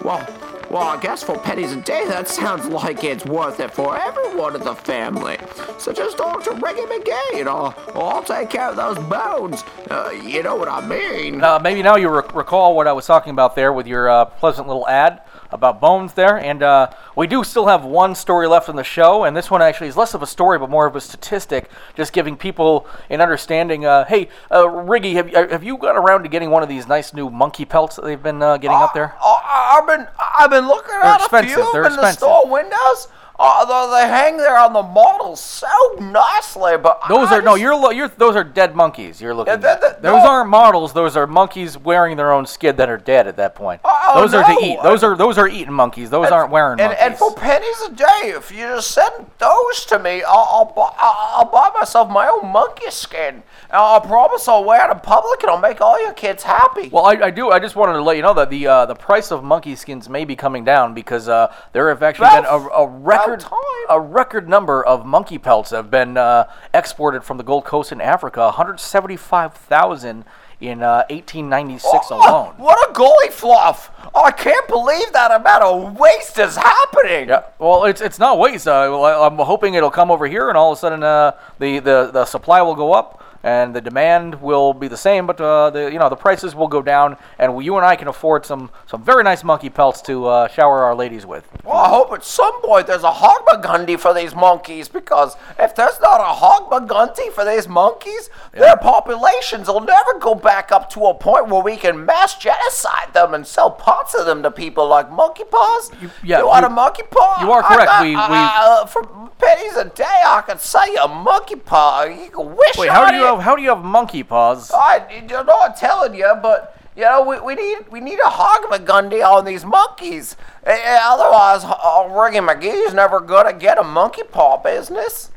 Well, well, I guess for pennies a day, that sounds like it's worth it for everyone in the family. So just talk to Reggie McGee, and I'll, I'll take care of those bones. Uh, you know what I mean? Uh, maybe now you rec- recall what I was talking about there with your uh, pleasant little ad about bones there. And uh, we do still have one story left in the show, and this one actually is less of a story but more of a statistic, just giving people an understanding. Uh, hey, uh, Riggy, have, you- have you got around to getting one of these nice new monkey pelts that they've been uh, getting up there? Oh, I- I've been I've been looking at a expensive, few they're in the expensive. store windows. Uh, though they hang there on the models so nicely, but Those I are no, you're lo- you're those are dead monkeys. You're looking. Yeah, that- at. that- Those no. aren't models. Those are monkeys wearing their own skin that are dead at that point. Oh, those are to eat. Those are those are eating monkeys. Those aren't wearing and, monkeys. and for pennies a day, if you just send those to me, I'll, I'll, buy, I'll, buy myself my own monkey skin. And I'll promise I'll wear it in public and I'll make all your kids happy. Well, I, I do. I just wanted to let you know that the uh, the price of monkey skins may be coming down because uh, there have actually been a, a record time. a record number of monkey pelts have been uh, exported from the Gold Coast in Africa. 175,000 in uh, 1896 Oh, alone. What a goalie fluff! Oh, I can't believe that amount of waste is happening. Yeah, well, it's it's not waste. Uh, I'm hoping it'll come over here, and all of a sudden, uh, the, the the supply will go up, and the demand will be the same, but uh, the you know the prices will go down, and we, you and I can afford some some very nice monkey pelts to uh, shower our ladies with. Well, I hope at some point there's a Hogbagundy for these monkeys because if there's not a Hogbagundy for these monkeys, their populations will never go back up to a point where we can mass genocide them and sell parts of them to people like monkey paws. You, yeah, want you- a monkey paw? you are correct. got- We- we- uh, for pennies a day, I could sell you a monkey paw. You can wish Wait, how do you. Have how do you have monkey paws? I, I'm not telling you, but you know, we, we need we need a Hogbagundy on these monkeys. Eh, eh, otherwise, uh, Riggy McGee's never gonna get a monkey paw business.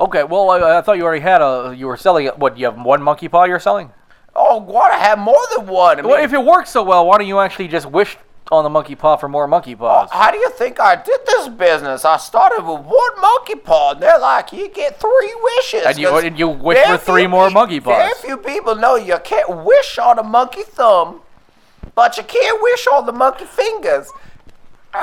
Okay, well, I, I thought you already had a you were selling it. What you have one monkey paw you're selling? Oh, want to have more than one? I Well, mean, if it works so well, why don't you actually just wish on the monkey paw for more monkey paws? how do you think I did this business? I started with one monkey paw, and they're like, you get three wishes. And you- and you wish for three more pe- monkey paws. Very few people know you can't wish on a monkey thumb, but you can't wish on the monkey fingers.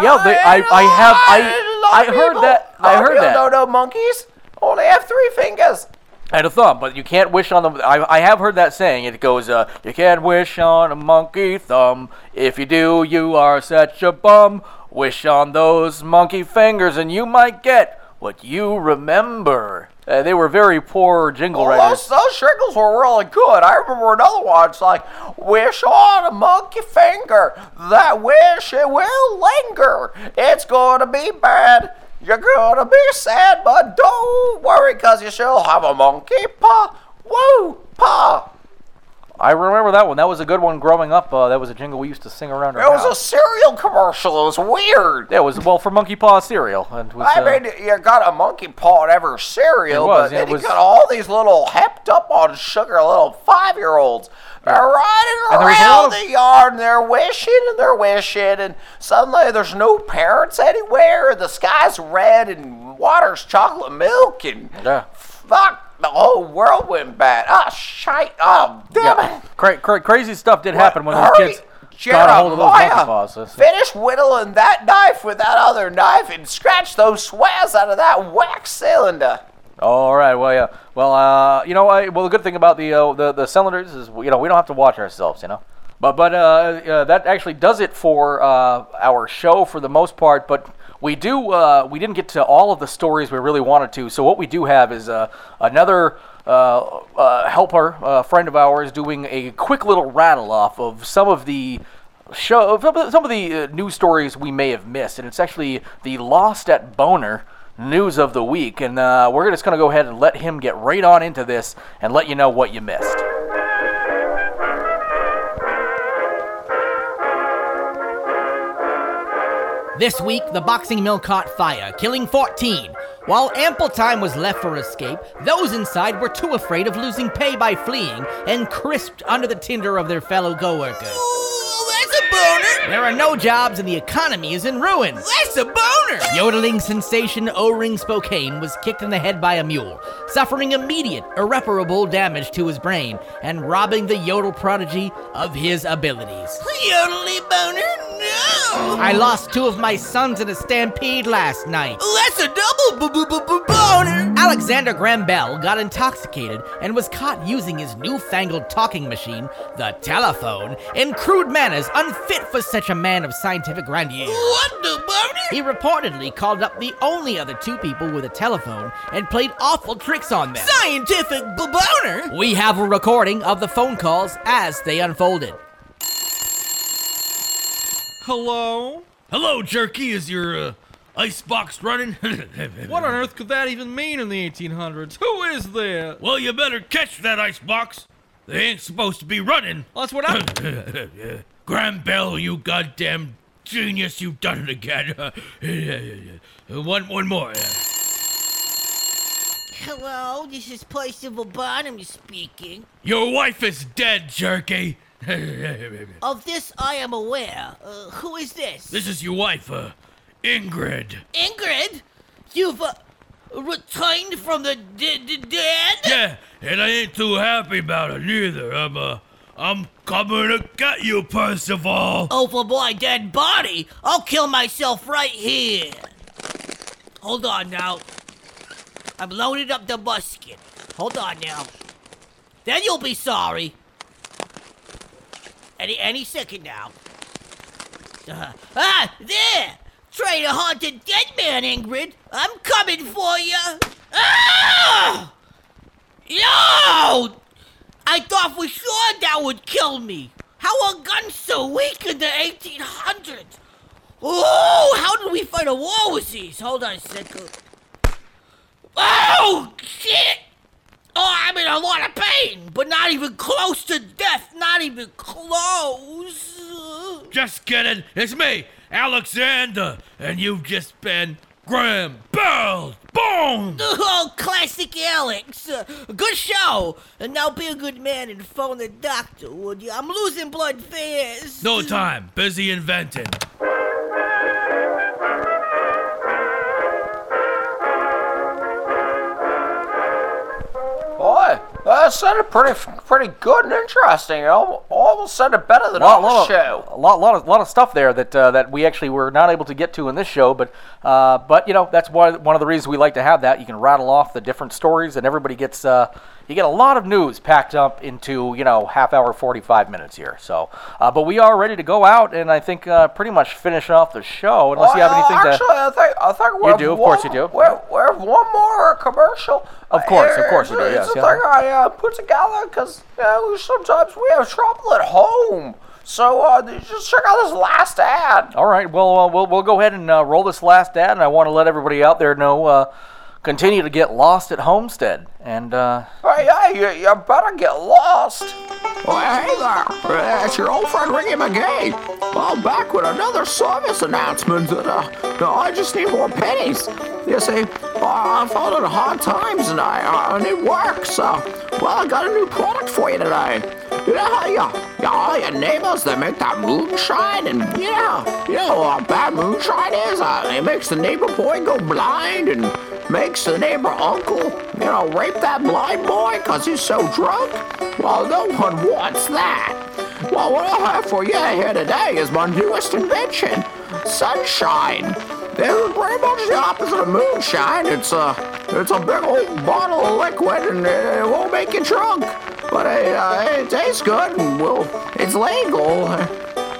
Yeah, they- I- I have- I- I heard people- that- I heard that. Don't know monkeys only have three fingers. And a thumb, but you can't wish on the. I, I have heard that saying. It goes, uh, you can't wish on a monkey thumb. If you do, you are such a bum. Wish on those monkey fingers, and you might get what you remember. Uh, they were very poor jingle Well, writers. those, those shingles were really good. I remember another one. It's like, wish on a monkey finger. That wish it will linger. It's gonna be bad. You're gonna be sad, but don't worry, cause you shall have a monkey paw. Woo, paw. I remember that one. That was a good one growing up. Uh, that was a jingle we used to sing around our It was a cereal commercial. It was weird. Yeah, it was well for monkey paw cereal. And was, I uh, mean, you got a monkey paw in every cereal, was, but yeah, then it you was- got all these little hepped up on sugar little five year olds. They're riding And there was a around the yard and they're wishing and they're wishing, and suddenly there's no parents anywhere. The sky's red and water's chocolate milk, and Yeah. fuck, the whole world went bad. Ah, shite. Oh, damn yeah. it. Cra- cra- crazy stuff did happen when those Hurry, kids got a hold of those monkey Jeremiah, Finish whittling that knife with that other knife and scratch those swells out of that wax cylinder. All right. Well, yeah. Well, uh, you know, I, well, the good thing about the uh, the the cylinders is, you know, we don't have to watch ourselves, you know. But but uh, uh, that actually does it for uh, our show for the most part. But we do uh, we didn't get to all of the stories we really wanted to. So what we do have is uh, another uh, uh, helper, a friend of ours, doing a quick little rattle off of some of the show some of the- uh, news stories we may have missed, and it's actually the Lost at Boner news of the week. And uh, we're just going to go ahead and let him get right on into this and let you know what you missed. This week, the boxing mill caught fire, killing 14. While ample time was left for escape, those inside were too afraid of losing pay by fleeing and crisped under the tinder of their fellow coworkers. that's a boner. There are no jobs and the economy is in ruins. That's a boner. Yodeling sensation O-Ring Spokane was kicked in the head by a mule, suffering immediate, irreparable damage to his brain and robbing the yodel prodigy of his abilities. Yodeling boner? No. I lost two of my sons in a stampede last night. That's a double b- b- b- b- boner. Alexander Graham Bell got intoxicated and was caught using his newfangled talking machine, the telephone, in crude manners unfit for such a man of scientific grandeur. What the boner? He reportedly called up the only other two people with a telephone and played awful tricks on them. Scientific b- boner? We have a recording of the phone calls as they unfolded. Hello? Hello, Jerky. Is your uh, icebox running? What on earth could that even mean in the 1800s? Who is there? well, you better catch that icebox. They ain't supposed to be running. Well, that's what I. Graham Bell, you goddamn genius, You've done it again. one, one more. Hello, this is Percival Barnum speaking. Your wife is dead, Jerky. Of this I am aware. Uh, who is this? this is your wife, uh, Ingrid. Ingrid? You've uh, returned from the d- d- dead? Yeah, and I ain't too happy about it neither. I'm, uh, I'm coming to get you, Percival. Oh, Over my dead body? I'll kill myself right here. Hold on now. I'm loading up the musket. Hold on now. Then you'll be sorry. Any any second now. Uh, ah, there! Try to haunt a dead man, Ingrid. I'm coming for you. Ah! Yo! I thought for sure that would kill me. How are guns so weak in the 1800s? Oh, how did we fight a war with these? Hold on a second. Oh, shit! Oh, I'm in a lot of pain, but not even close to death. Not even close. Just kidding. It's me, Alexander, and you've just been Graham Bell. Boom! Oh, classic Alex. Uh, good show. And now be a good man and phone the doctor, would you? I'm losing blood fast. No time. Busy inventing. That sounded pretty pretty good and interesting. It al- almost sounded better than lot, our lot show. Of, a lot, lot of, lot of stuff there that uh, that we actually were not able to get to in this show, but uh, but you know that's why one of the reasons we like to have that. You can rattle off the different stories, and everybody gets uh, you get a lot of news packed up into you know half hour, forty five minutes here. So, uh, but we are ready to go out, and I think uh, pretty much finish off the show unless you have anything actually, to. I think I think we You do, of one, course you do. We have, one more commercial. Of course, of Uh, course you do, It's yes, a yeah. thing I uh, put together because you know, sometimes we have trouble at home. So uh, just check out this last ad. All right, well, uh, we'll we'll go ahead and uh, roll this last ad, and I want to let everybody out there know. Uh, continue to get lost at Homestead, and uh, Hey, hey, you, you better get lost. Well, hey there, it's your old friend Ricky McGee. Well, back with another service announcement uh, no, I just need more pennies. You see, uh, I found it hard times and I, uh, I need work, so, well, I got a new product for you today. You know how you, you all your neighbors, they make that moonshine, and you know, you know how bad moonshine is? Uh, it makes the neighbor boy go blind and makes the neighbor uncle, you know, rape that blind boy because he's so drunk? Well, no one wants that. Well, what I have for you here today is my newest invention, sunshine. It's pretty much the opposite of moonshine. It's a, it's a big old bottle of liquid and it won't make you drunk. But it, uh, it tastes good and well, it's legal.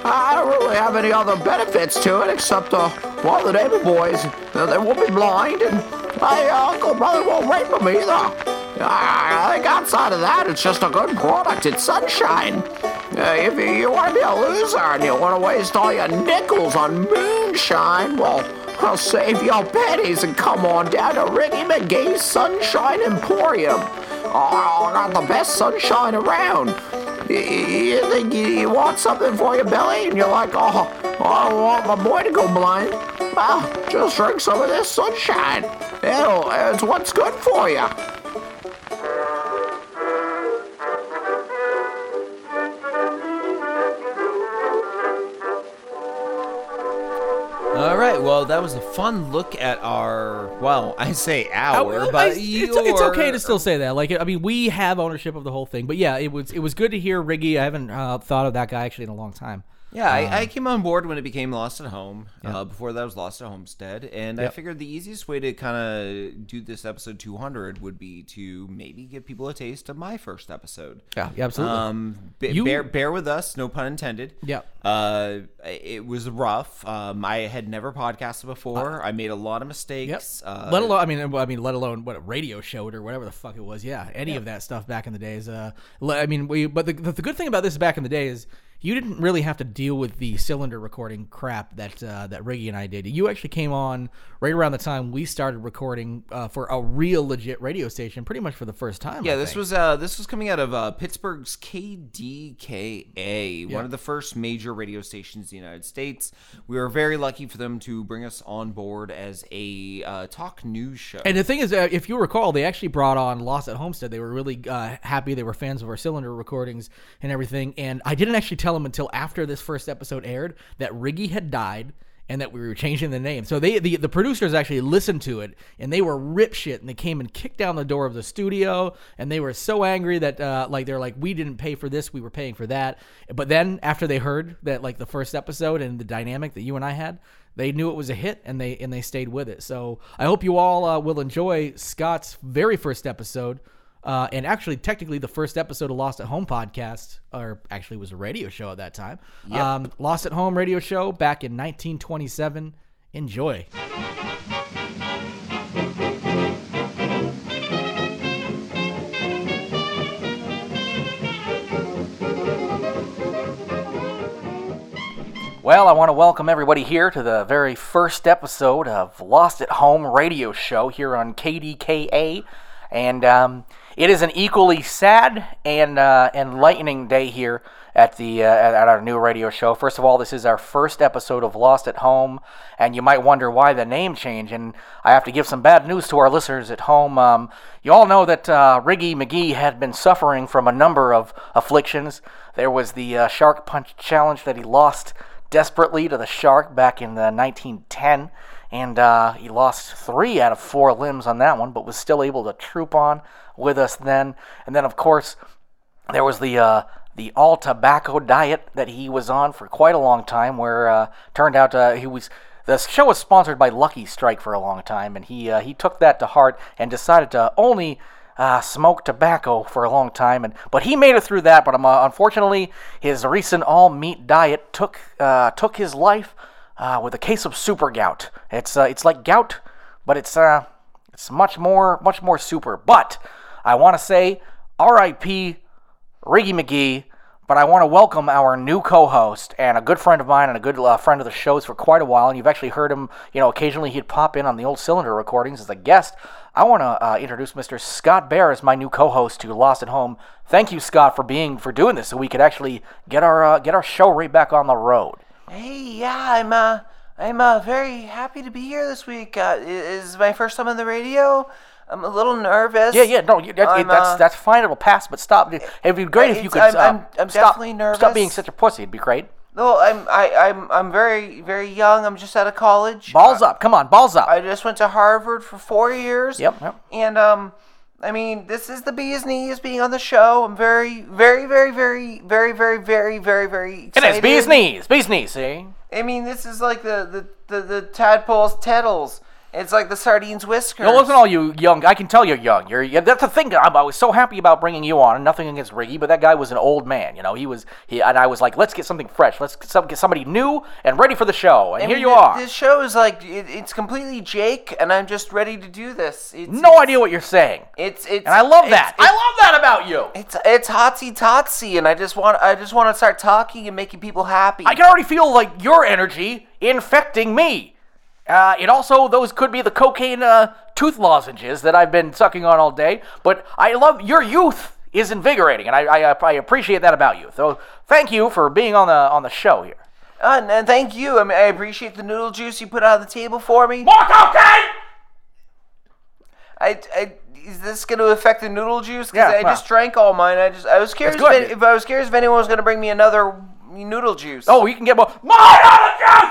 I don't really have any other benefits to it except, uh, well, the neighbor boys, uh, they won't be blind, and my uncle brother won't wait for me, either. I think outside of that, it's just a good product. It's sunshine. Uh, if you, want to be a loser and you want to waste all your nickels on moonshine, well, I'll save your pennies and come on down to Ricky McGee's Sunshine Emporium. Oh, got the best sunshine around. You think you want something for your belly, and you're like, oh, I don't want my boy to go blind. Well, just drink some of this sunshine. It'll, it's what's good for you. All right. Well, that was a fun look at our. Well, I say our, I- but it's, it's okay to still say that. Like, I mean, we have ownership of the whole thing, but yeah, it was it was good to hear Riggy. I haven't uh, thought of that guy actually in a long time. Yeah, Um, I, I came on board when it became Lost at Home. Uh, before that was Lost at Homestead, and I figured the easiest way to kind of do this episode 200 would be to maybe give people a taste of my first episode. Yeah, yeah, absolutely. Um, b- You- bear bear with us, no pun intended. Yeah. Uh, it was rough. Um, I had never podcasted before. I made a lot of mistakes. Uh, let alone, I mean, I mean, let alone what a radio show or whatever the fuck it was. Yeah, any of that stuff back in the days. Uh, I mean, we. But the, the good thing about this back in the day is you didn't really have to deal with the cylinder recording crap that uh, that Riggy and I did. You actually came on right around the time we started recording uh, for a real legit radio station, pretty much for the first time. Yeah, I this think. was uh, this was coming out of uh, Pittsburgh's KDKA, Yeah. one of the first major radio stations in the United States. We were very lucky for them to bring us on board as a uh, talk news show. And the thing is, uh, if you recall, they actually brought on Lost at Homestead. They were really uh, happy. They were fans of our cylinder recordings and everything. And I didn't actually tell them until after this first episode aired that Riggy had died and that we were changing the name. So they the, the producers actually listened to it and they were rip shit and they came and kicked down the door of the studio and they were so angry that uh, like they're like we didn't pay for this, we were paying for that. But then after they heard that like the first episode and the dynamic that you and I had, they knew it was a hit and they and they stayed with it. So I hope you all uh, will enjoy Scott's very first episode. Uh, and actually, technically, the first episode of Lost at Home podcast, or actually was a radio show at that time. Yep. Um, Lost at Home radio show back in 1927. Enjoy. Well, I want to welcome everybody here to the very first episode of Lost at Home radio show here on KDKA. And um, it is an equally sad and uh, enlightening day here at the uh, at our new radio show. First of all, this is our first episode of Lost at Home, and you might wonder why the name change. And I have to give some bad news to our listeners at home. Um, you all know that uh, Riggy McGee had been suffering from a number of afflictions. There was the uh, Shark Punch Challenge that he lost desperately to the shark back in uh, 1910, and uh, he lost three out of four limbs on that one, but was still able to troop on with us then. And then, of course, there was the uh, the all tobacco diet that he was on for quite a long time, where uh, turned out uh, he was. The show was sponsored by Lucky Strike for a long time, and he uh, he took that to heart and decided to only uh, smoke tobacco for a long time, and but he made it through that. But um, uh, unfortunately, his recent all meat diet took uh, took his life uh, with a case of super gout. It's uh, it's like gout, but it's it's much more much more super. But I want to say R.I.P. Riggy McGee. But I want to welcome our new co-host and a good friend of mine and a good uh, friend of the shows for quite a while. And you've actually heard him, you know, occasionally he'd pop in on the old cylinder recordings as a guest. I want to uh, introduce Mr. Scott Bear as my new co-host to Lost at Home. Thank you, Scott, for being for doing this, so we could actually get our uh, get our show right back on the road. Hey, yeah, I'm uh, I'm uh, very happy to be here this week. Uh, it is my first time on the radio. I'm a little nervous. Yeah, yeah, no, that, I'm, that's uh, that's fine. It'll pass, but stop. It'd be great if you could. I'm- uh, I'm- I'm stop, definitely Stop being such a pussy. It'd be great. No, I'm I, I'm I'm very very young. I'm just out of college. Balls up, come on, balls up. I just went to Harvard for four years. Yep, yep. And um, I mean, this is the bee's knees being on the show. I'm very very very very very very very very very It excited. is bee's knees, bee's knees. See. I mean, this is like the the the, the tadpoles tettles. It's like the sardines whiskers. No, listen, all you young. I can tell you're young. You're. Yeah, that's the thing. I, I was so happy about bringing you on. and Nothing against Riggy, but that guy was an old man. You know, he was. He and I was like, let's get something fresh. Let's get, some, get somebody new and ready for the show. And I here mean, you th- are. This show is like it, it's completely Jake, and I'm just ready to do this. It's, no idea what you're saying. It's it's. And I love it's- that. I love that about you. It's it's hotsy totsy, and I just want I just want to start talking and making people happy. I can already feel like your energy infecting me. Uh, it also those could be the cocaine uh, tooth lozenges that I've been sucking on all day. But I love your youth is invigorating, and I, I, I appreciate that about you. So thank you for being on the on the show here. Uh, and, and thank you. I mean, I appreciate the noodle juice you put on the table for me. More cocaine! I, I is this going to affect the noodle juice? 'Cause Yeah, I well. just drank all mine. I just I was curious if, if I was curious if anyone was going to bring me another noodle juice. Oh, you can get more. More noodle juice!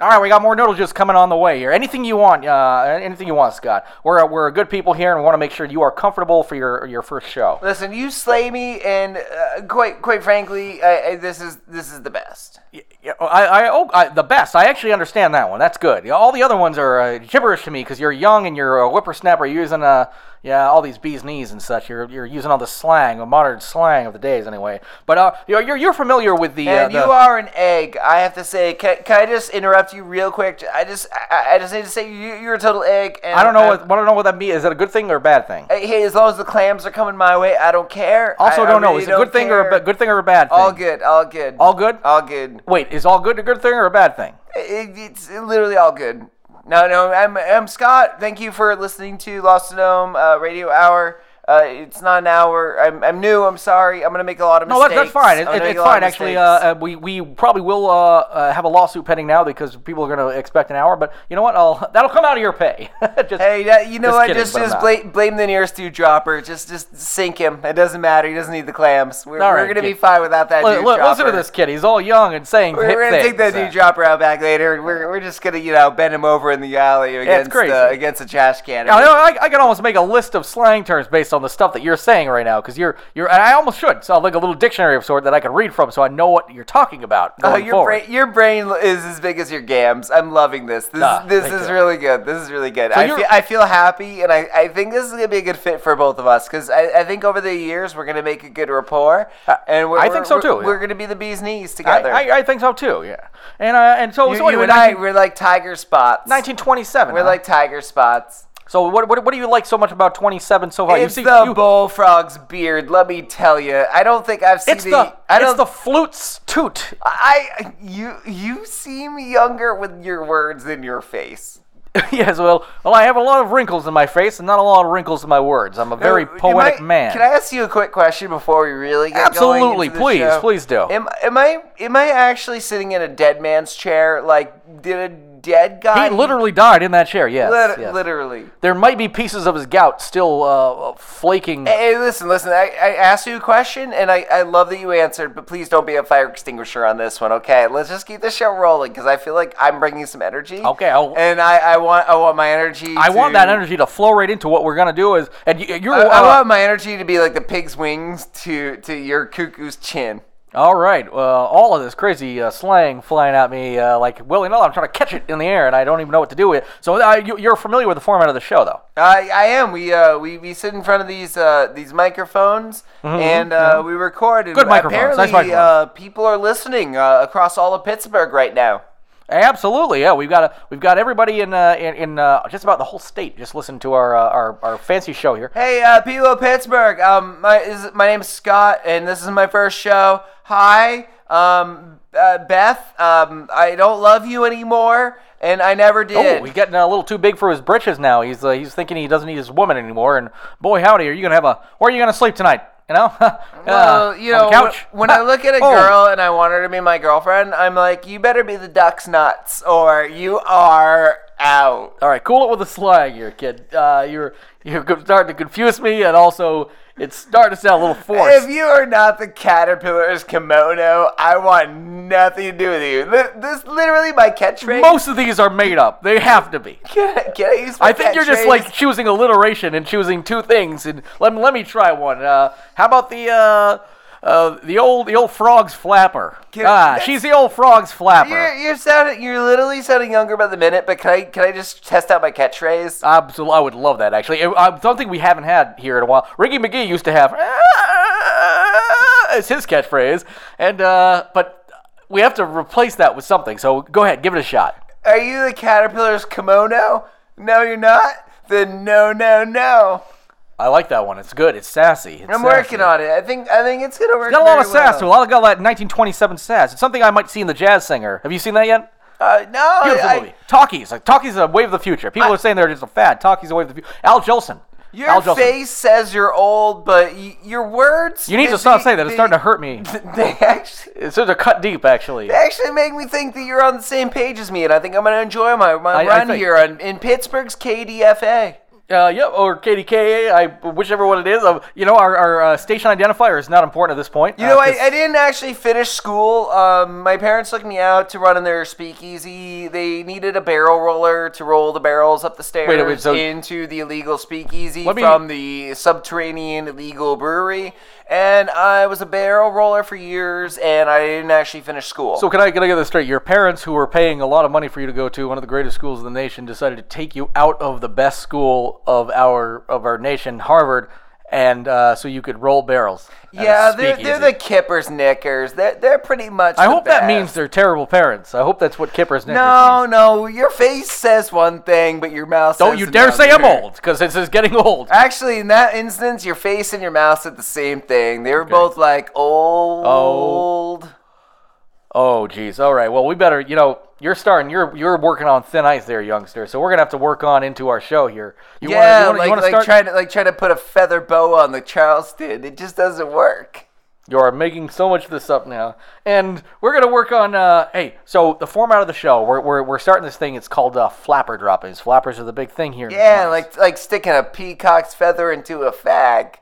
All right, we got more noodle juice coming on the way here. Anything you want, uh, anything you want, Scott. We're we're good people here, and we want to make sure you are comfortable for your your first show. Listen, you slay me, and uh, quite quite frankly, I, I, this is this is the best. Yeah, I, I, oh, I, the best. I actually understand that one. That's good. All the other ones are uh, gibberish to me because you're young and you're a whippersnapper. Using uh, yeah, all these bees knees and such. You're you're using all the slang, the modern slang of the days, anyway. But uh, you're you're, you're familiar with the. Uh, And the you are an egg. I have to say. Can, can I just interrupt you real quick? I just I, I just need to say you, you're a total egg. And I don't know I'm- what I don't know what that means. Is that a good thing or a bad thing? Hey, as long as the clams are coming my way, I don't care. Also, I, I don't know. really Is it a good don't thing or a good thing or a bad thing? All good. All good. All good. All good. Wait, is all good a good thing or a bad thing? It, it's literally all good. No, no, I'm, I'm Scott. Thank you for listening to Lost and uh, Radio Hour. Uh, it's not an hour. I'm, I'm new. I'm sorry. I'm gonna make a lot of No, mistakes. that's fine. It, it- it's fine. Actually, uh, uh, we we probably will uh, uh, have a lawsuit pending now because people are going to expect an hour. But you know what? I'll that'll come out of your pay. just, Hey, that, you know just what? kidding, just just blame, blame the nearest dude dropper. Just just sink him. It doesn't matter. He doesn't need the clams. We're, we're right, gonna be fine without that li- dropper. listen to this kid. He's all young and saying We're, we're gonna take that dude dropper out back later. We're, we're just gonna you know bend him over in the alley against crazy. uh, against a trash can. Yeah, know, I, I can almost make a list of slang terms based on the stuff that you're saying right now, because you're you're. And I almost should. So like a little dictionary of sort that I can read from, so I know what you're talking about. Oh, your forward. brain, your brain is as big as your gams. I'm loving this. This, Ah, this is you. really good. This is really good. So I feel, I feel happy, and I, I think this is gonna be a good fit for both of us because I, I think over the years we're gonna make a good rapport, and we're, Uh, I think so too, We're, yeah. we're gonna be the bees knees together. I, I think so too. Yeah. And uh, and so you, so you anyway, and I, we're like tiger spots. 1927. We're huh? like tiger spots. So what, what what do you like so much about 27 so far? It's you see, the you, bullfrog's beard. Let me tell you. I don't think I've seen it's the I it's don't. the flute's toot. I you you seem younger with your words than your face. yes, well, well, I have a lot of wrinkles in my face and not a lot of wrinkles in my words. I'm a uh, very Now, poetic I- man. Can I ask you a quick question before we really get Absolutely, please, show? please do. Am, am I am I actually sitting in a dead man's chair? Like, did a dead guy? he literally died in that chair. Yes, Lit- yes. literally. There might be pieces of his gout still uh, flaking. Hey, hey, listen, listen. I, I asked you a question, and I, I love that you answered, but please don't be a fire extinguisher on this one, okay? Let's just keep the show rolling because I feel like I'm bringing some energy. Okay, I'll- and I, I want I want my energy. I want that energy to flow right into what we're gonna do. Is and you, you're I, I uh, want my energy to be like the pig's wings to to your cuckoo's chin. All right. Well, all of this crazy uh, slang flying at me uh, like willy nilly. I'm trying to catch it in the air, and I don't even know what to do with it. So uh, you, you're familiar with the format of the show, though. I, I am. We uh we, we sit in front of these uh these microphones and uh, we record. And Mm-hmm, Good microphones, nice microphones. uh, people are listening uh, across all of Pittsburgh right now. Absolutely, yeah. We've got a, we've got everybody in uh, in, in uh, just about the whole state just listen to our uh, our, our fancy show here. Hey, uh, people of Pittsburgh. Um, my is my name's Scott, and this is my first show. Hi, um, uh, Beth. Um, I don't love you anymore, and I never did. Oh, he's getting a little too big for his britches now. He's uh, he's thinking he doesn't need his woman anymore. And boy, howdy, are you gonna have a? Where are you gonna sleep tonight? You know? Well, Uh, you know, couch. wh- when I look at a Oh. girl and I want her to be my girlfriend, I'm like, you better be the duck's nuts, or you are out. All right, cool it with the slang here, kid. Uh, you're you're starting to confuse me, and also it's starting to sound a little forced. If you are not the caterpillar's kimono, I want nothing to do with you. This, this literally my catchphrase. Most of these are made up. They have to be. Can I, can I use my I think you're just like choosing alliteration and choosing two things. And let me let me try one. Uh, how about the uh, Uh, the old the old frog's flapper. Can- ah, she's the old frog's flapper. You're, you're sounding. You're literally sounding younger by the minute. But can I can I just test out my catchphrase? Absolutely, I would love that. Actually, I don't think we haven't had here in a while. Ricky McGee used to have it's his catchphrase, and uh, but we have to replace that with something. So go ahead, give it a shot. Are you the caterpillar's kimono? No, you're not. Then no, no, no. I like that one. It's good. It's sassy. It's I'm sassy. working on it. I think I think it's gonna work. It's got a lot of sass to it. well. A lot of got that 1927 sass. It's something I might see in the Jazz Singer. Have you seen that yet? Uh, no, Beautiful I, movie. Talkies. Like Talkies is a wave of the future. People are saying they're just a fad. Talkies is a wave of the future. Al Jolson. your Al Jolson. face says you're old, but y- your words. You need to stop they- saying that. It's they- starting to hurt me. They actually, It's sort of cut deep, actually. they actually make me think that you're on the same page as me, and I think I'm gonna enjoy my, my I- I run think- here on, in Pittsburgh's KDFA. Uh, yep, or KDKA, I, whichever one it is. Uh, you know, our, our uh, station identifier is not important at this point. You uh, know, I, 'cause- I didn't actually finish school. Um, my parents took me out to run in their speakeasy. They needed a barrel roller to roll the barrels up the stairs Wait, wait, so- into the illegal speakeasy me- from the subterranean illegal brewery. And I was a barrel roller for years, and I didn't actually finish school. So can I, can I get this straight? Your parents, who were paying a lot of money for you to go to one of the greatest schools in the nation, decided to take you out of the best school of our of our nation, Harvard, and uh, so you could roll barrels. yeah, they're, they're the Kippers Knickers. They're, they're pretty much. I hope that means they're terrible parents. I hope that's what Kippers Knickers No, no, your face says one thing, but your mouth Don't you dare say I'm old, because this is getting old. Actually, in that instance, your face and your mouth said the same thing. They were both like old. old. Oh, geez. All right. Well, we better. You know, you're starting. You're you're working on thin ice there, youngster. So we're gonna have to work on into our show here. You yeah, wanna, you wanna, like, you wanna like start? trying to like trying to put a feather bow on the Charleston. It just doesn't work. You are making so much of this up now, and we're gonna work on. Uh, hey, so the format of the show, we're we're, we're starting this thing. It's called uh, flapper droppings. Flappers are the big thing here. Yeah, like like sticking a peacock's feather into a fag.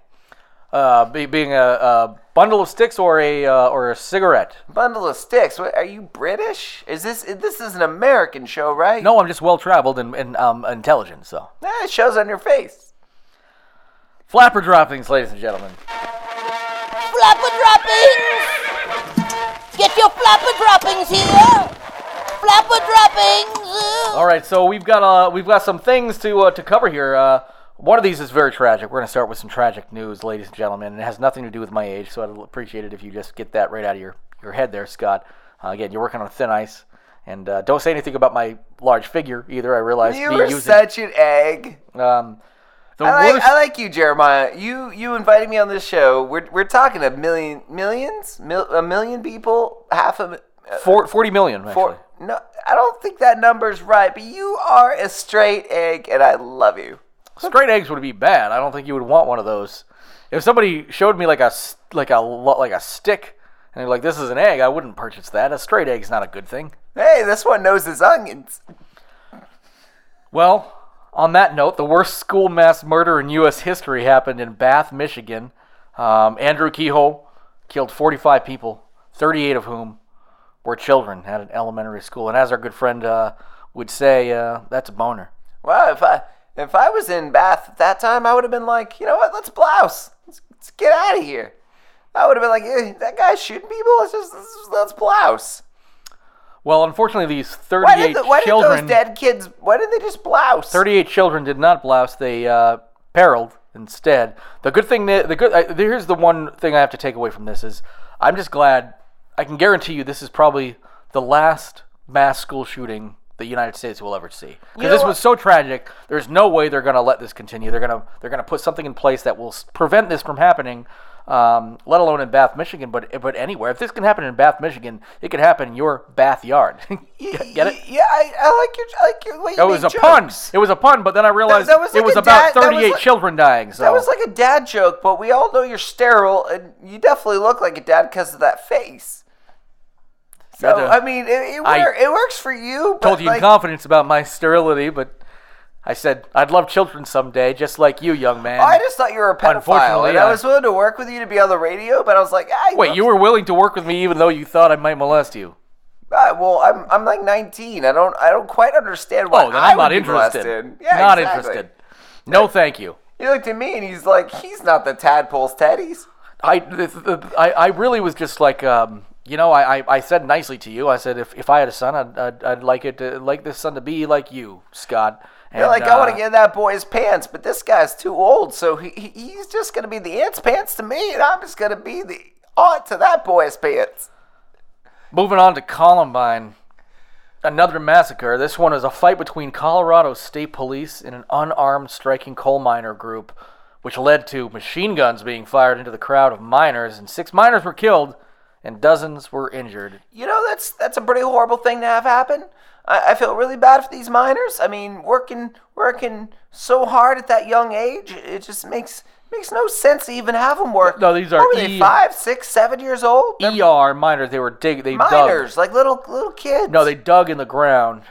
Uh, be, being a, a bundle of sticks or a uh, or a cigarette. Bundle of sticks. What, are you British? Is this this is an American show, right? No, I'm just well traveled and, and um, intelligent. So Eh, it shows on your face. flapper droppings, ladies and gentlemen. Flapper droppings! Get your flapper droppings here! Flapper droppings! All right, so we've got uh we've got some things to uh, to cover here. Uh, one of these is very tragic. We're going to start with some tragic news, ladies and gentlemen, and it has nothing to do with my age. So I'd appreciate it if you just get that right out of your your head there, Scott. Uh, again, you're working on thin ice, and uh, don't say anything about my large figure either. I realize You me were using such an egg. um, the I like, worst. I like you, Jeremiah. You you invited me on this show. We're, we're talking a million millions, mil, a million people, half a uh, Four, 40 million, actually. four. No, I don't think that number's right. But you are a straight egg, and I love you. Straight eggs would be bad. I don't think you would want one of those. If somebody showed me like a like a like a stick and they're like this is an egg, I wouldn't purchase that. A straight egg's not a good thing. Hey, this one knows his onions. Well, on that note, the worst school mass murder in U.S. history happened in Bath, Michigan. Um, Andrew Kehoe killed 45 people, 38 of whom were children at an elementary school. And as our good friend uh, would say, uh, that's a boner. Well, if I if I was in Bath at that time, I would have been like, you know what? Let's blouse. Let's, let's get out of here. I would have been like, eh, that guy's shooting people. Let's just let's, let's blouse. Well, unfortunately, these Why 38 did, the, why did children. those dead kids? Why did they just blouse? 38 children did not blouse. They uh, periled instead. The good thing that the good uh, here's the one thing I have to take away from this is I'm just glad I can guarantee you this is probably the last mass school shooting the United States will ever see. Because this what? was so tragic. There's no way they're going to let this continue. They're going to they're going to put something in place that will prevent this from happening. Um, let alone in Bath, Michigan, but but anywhere. If this can happen in Bath, Michigan, it could happen in your bath yard. Get it? Yeah, I, I like your I like your. way you It was a pun. It was a pun, but then I realized that was like it was about dad- that was 38 like- children dying. So That was like a dad joke, but we all know you're sterile, and you definitely look like a dad because of that face. So to- I mean, it, it, I it works for you. But told you like, in confidence about my sterility, but I said I'd love children someday, just like you, young man. I just thought you were a pedophile, and I I- was willing to work with you to be on the radio, but I was like, I Wait, you were willing to work with me even though you thought I might molest you? Uh, well, I'm I'm like 19. I don't I don't quite understand why Oh, then I'm not interested. Yeah, not exactly. interested. No, thank you. He looked at me and he's like, he's not the tadpole's teddies. I, I, I really was just like, um, you know, I, I, I said nicely to you. I said if, if I had a son, I'd, I'd, I'd like it to like this son to be like you, Scott. You're And, like, I want uh, to get that boy's pants, but this guy's too old, so he, he- he's just gonna be the aunt's pants to me, and I'm just gonna be the aunt to that boy's pants. Moving on to Columbine, another massacre. This one is a fight between Colorado State Police and an unarmed striking coal miner group, which led to machine guns being fired into the crowd of miners, and six miners were killed and dozens were injured. You know, that's that's a pretty horrible thing to have happen. I, I feel really bad for these miners. I mean, working working so hard at that young age, it just makes makes no sense to even have them work. No, these are What were they E- five, six, seven years old? They're ER miners, they were dig, they miners, like little little kids. No, they dug in the ground.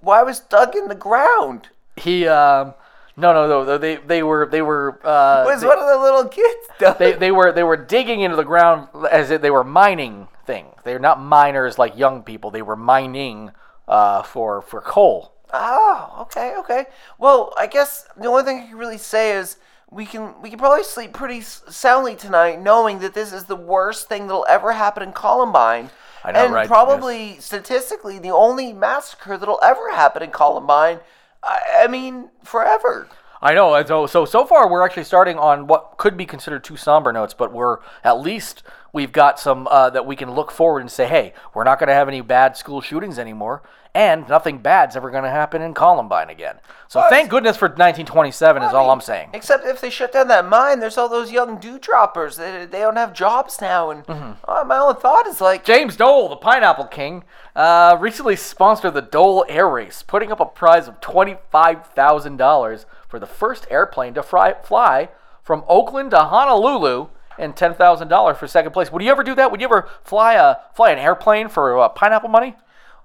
Why was dug in the ground? He, um, no, no, no, they, they were, they were, uh, Was they- one of the little kids dug? they, they were they were digging into the ground as if they were mining things. They're not miners like young people. They were mining uh, for for coal. Oh, okay, okay. Well, I guess the only thing I can really say is we can we can probably sleep pretty soundly tonight, knowing that this is the worst thing that'll ever happen in Columbine, I know, and right? probably statistically the only massacre that'll ever happen in Columbine. I, I mean, forever. I know. So so so far we're actually starting on what could be considered two somber notes, but we're at least we've got some uh, that we can look forward and say, hey, we're not going to have any bad school shootings anymore, and nothing bad's ever going to happen in Columbine again. So Well, thank goodness for 1927 is all I'm saying. Except if they shut down that mine, there's all those young dewdroppers. They, they don't have jobs now, and Mm-hmm. uh, my only thought is like, James Dole, the Pineapple King, uh, recently sponsored the Dole Air Race, putting up a prize of $25,000 for the first airplane to fly from Oakland to Honolulu and $10,000 for second place. Would you ever do that? Would you ever fly a fly an airplane for uh, pineapple money?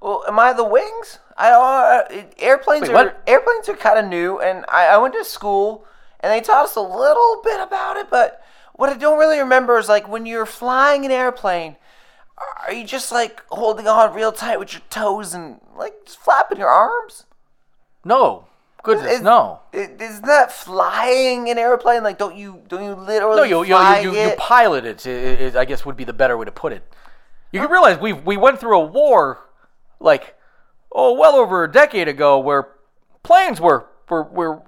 Well, am I the wings? I. Uh, airplanes Wait, are what? airplanes are kind of new, and I, I went to school and they taught us a little bit about it. But what I don't really remember is like when you're flying an airplane, are you just like holding on real tight with your toes and like just flapping your arms? No. Goodness, Is- no. Isn't that flying an airplane? Like, don't you don't you literally No, you, you, fly you, you, pilot it, i- i- guess would be the better way to put it. You can realize we we went through a war, like, oh, well over a decade ago, where planes were, were, were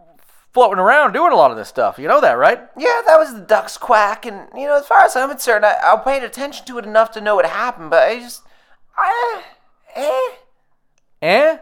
floating around doing a lot of this stuff. You know that, right? Yeah, that was the duck's quack, and you know, as far as I'm concerned, I, I paid attention to it enough to know what happened, but I just, I, eh, Eh?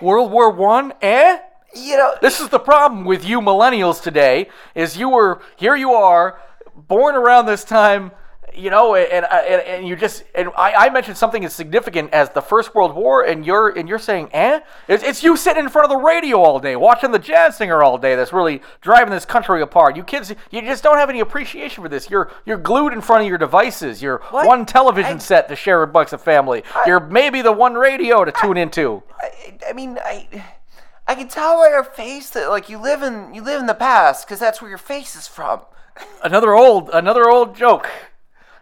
World War One? Eh? You know, This is the problem with you millennials today. Is you were here? You are born around this time. You know, and and, and you just and I, I mentioned something as significant as the First World War, and you're and you're saying, eh? It's, it's you sitting in front of the radio all day, watching the jazz singer all day. That's really driving this country apart. You kids, you just don't have any appreciation for this. You're you're glued in front of your devices. You're What? one television I- set to share amongst the family. you're maybe the one radio to tune into. I, I mean, I, I can tell by your face that like you live in you live in the past because that's where your face is from. Another old another old joke.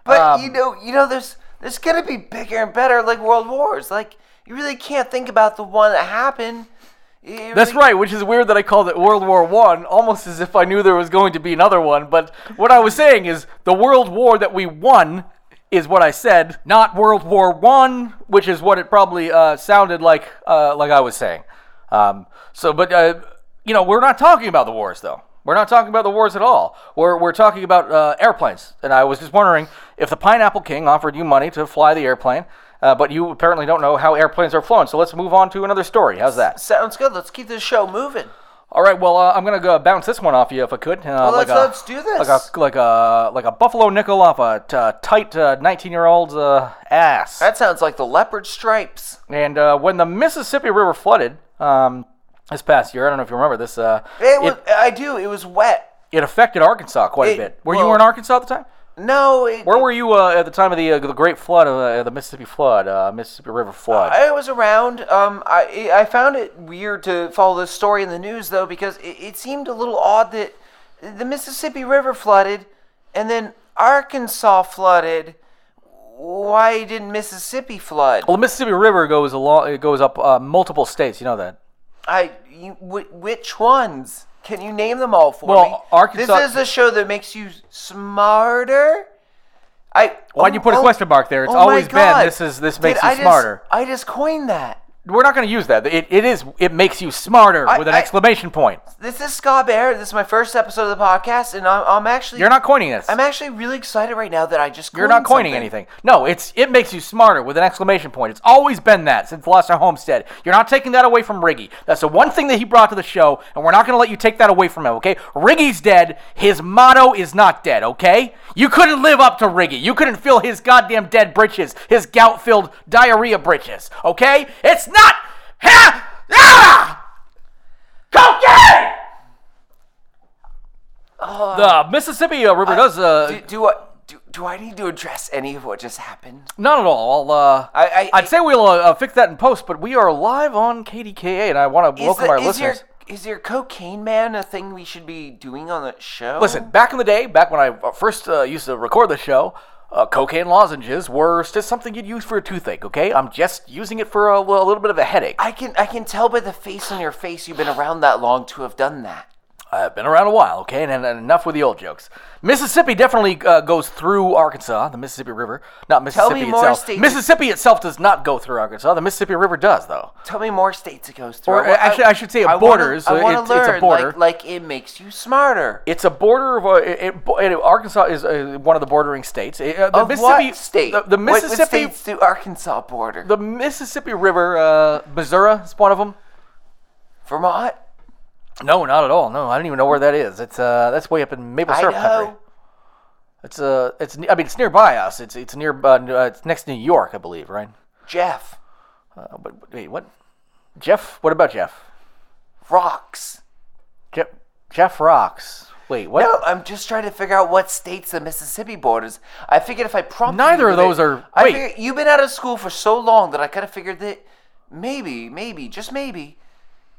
But Um, you know, you know, there's there's gonna be bigger and better like world wars. Like you really can't think about the one that happened. You That's right, which is weird that I called it World War One, almost as if I knew there was going to be another one. But what I was saying is the World War that we won is what I said, not World War One, which is what it probably uh, sounded like, uh, like I was saying. Um, so, but uh, you know, we're not talking about the wars, though. We're not talking about the wars at all. We're, we're talking about uh, airplanes. And I was just wondering if the Pineapple King offered you money to fly the airplane, uh, but you apparently don't know how airplanes are flown. So let's move on to another story. How's that? Sounds good. Let's keep this show moving. All right, well, uh, I'm gonna go bounce this one off you if I could. Uh, Well, let's- a, let's do this. Like a like a like a buffalo nickel off a t- uh, tight 19 year old's uh, ass. That sounds like the leopard stripes. And uh, when the Mississippi River flooded um, this past year, I don't know if you remember this. Uh, It was, I do. It was wet. it affected Arkansas quite It- a bit. Were you well- in Arkansas at the time? No, it, Where were you uh, at the time of the uh, the Great Flood, uh, the Mississippi flood, uh, Mississippi River flood? I was around. Um, I I found it weird to follow this story in the news though because it, it seemed a little odd that the Mississippi River flooded, and then Arkansas flooded. Why didn't Mississippi flood? well, the Mississippi River goes along. It goes up uh, multiple states. You know that. I you, wh- which ones? Can you name them all for Well, me? Arkansas- This is a show that makes you smarter. I. Why'd you put a oh, question mark there? It's oh always been this is this Did makes I you just- smarter. I just coined that. We're not going to use that. It, it is it makes you smarter I- with an I- exclamation point. This is Scott Bear. This is my first episode of the podcast, and I'm, I'm actually. You're not coining this. I'm actually really excited right now that I just. You're not coining something. anything. No, it's it makes you smarter with an exclamation point. It's always been that since Lost at Homestead. You're not taking that away from Riggy. That's the one thing that he brought to the show, and we're not going to let you take that away from him. Okay? Riggy's dead. His motto is not dead. Okay? You couldn't live up to Riggy. You couldn't fill his goddamn dead britches, his gout-filled diarrhea britches. Okay? It's not. Ha! Ah! Cocaine. the Mississippi uh, River does. Uh, Do, do I do, do I need to address any of what just happened? Not at all. I'll, uh, I, I'd say we'll uh, uh, fix that in post, but we are live on KDKA, and I want to welcome the- our is listeners. your is your cocaine man a thing we should be doing on the show? Listen, back in the day, back when I uh, first uh, used to record the show, uh, cocaine lozenges were just something you'd use for a toothache. Okay, I'm just using it for a, a little bit of a headache. I can I can tell by the face on your face you've been around that long to have done that. I've been around a while, okay, and, and enough with the old jokes. Mississippi definitely uh, goes through Arkansas, the Mississippi River, not Mississippi me more itself. states- Mississippi itself does not go through Arkansas. The Mississippi River does, though. Tell me more states it goes through. Or, I wa- actually, I should say it wanna- borders. I want to it's- it's a learn border. like like it makes you smarter. It's a border of uh, it, it, it- Arkansas is uh, one of the bordering states. Uh, the of Mississippi what state? The, the What- what Mississippi, states do Arkansas border? the Mississippi River, uh, Missouri is one of them. Vermont. No, not at all. No, I don't even know where that is. It's uh, that's way up in maple syrup country. Idaho. It's uh, it's I mean it's nearby us. It's it's near uh, uh, it's next to New York, I believe, right? Jeff. Uh, but wait, what? Jeff? What about Jeff? Rocks. Jeff Jeff rocks. Wait, what? No, I'm just trying to figure out what states the Mississippi borders. I figured if I prompted Neither of those it- are- I wait. you've been out of school for so long that I kind of figured that maybe, maybe, just maybe,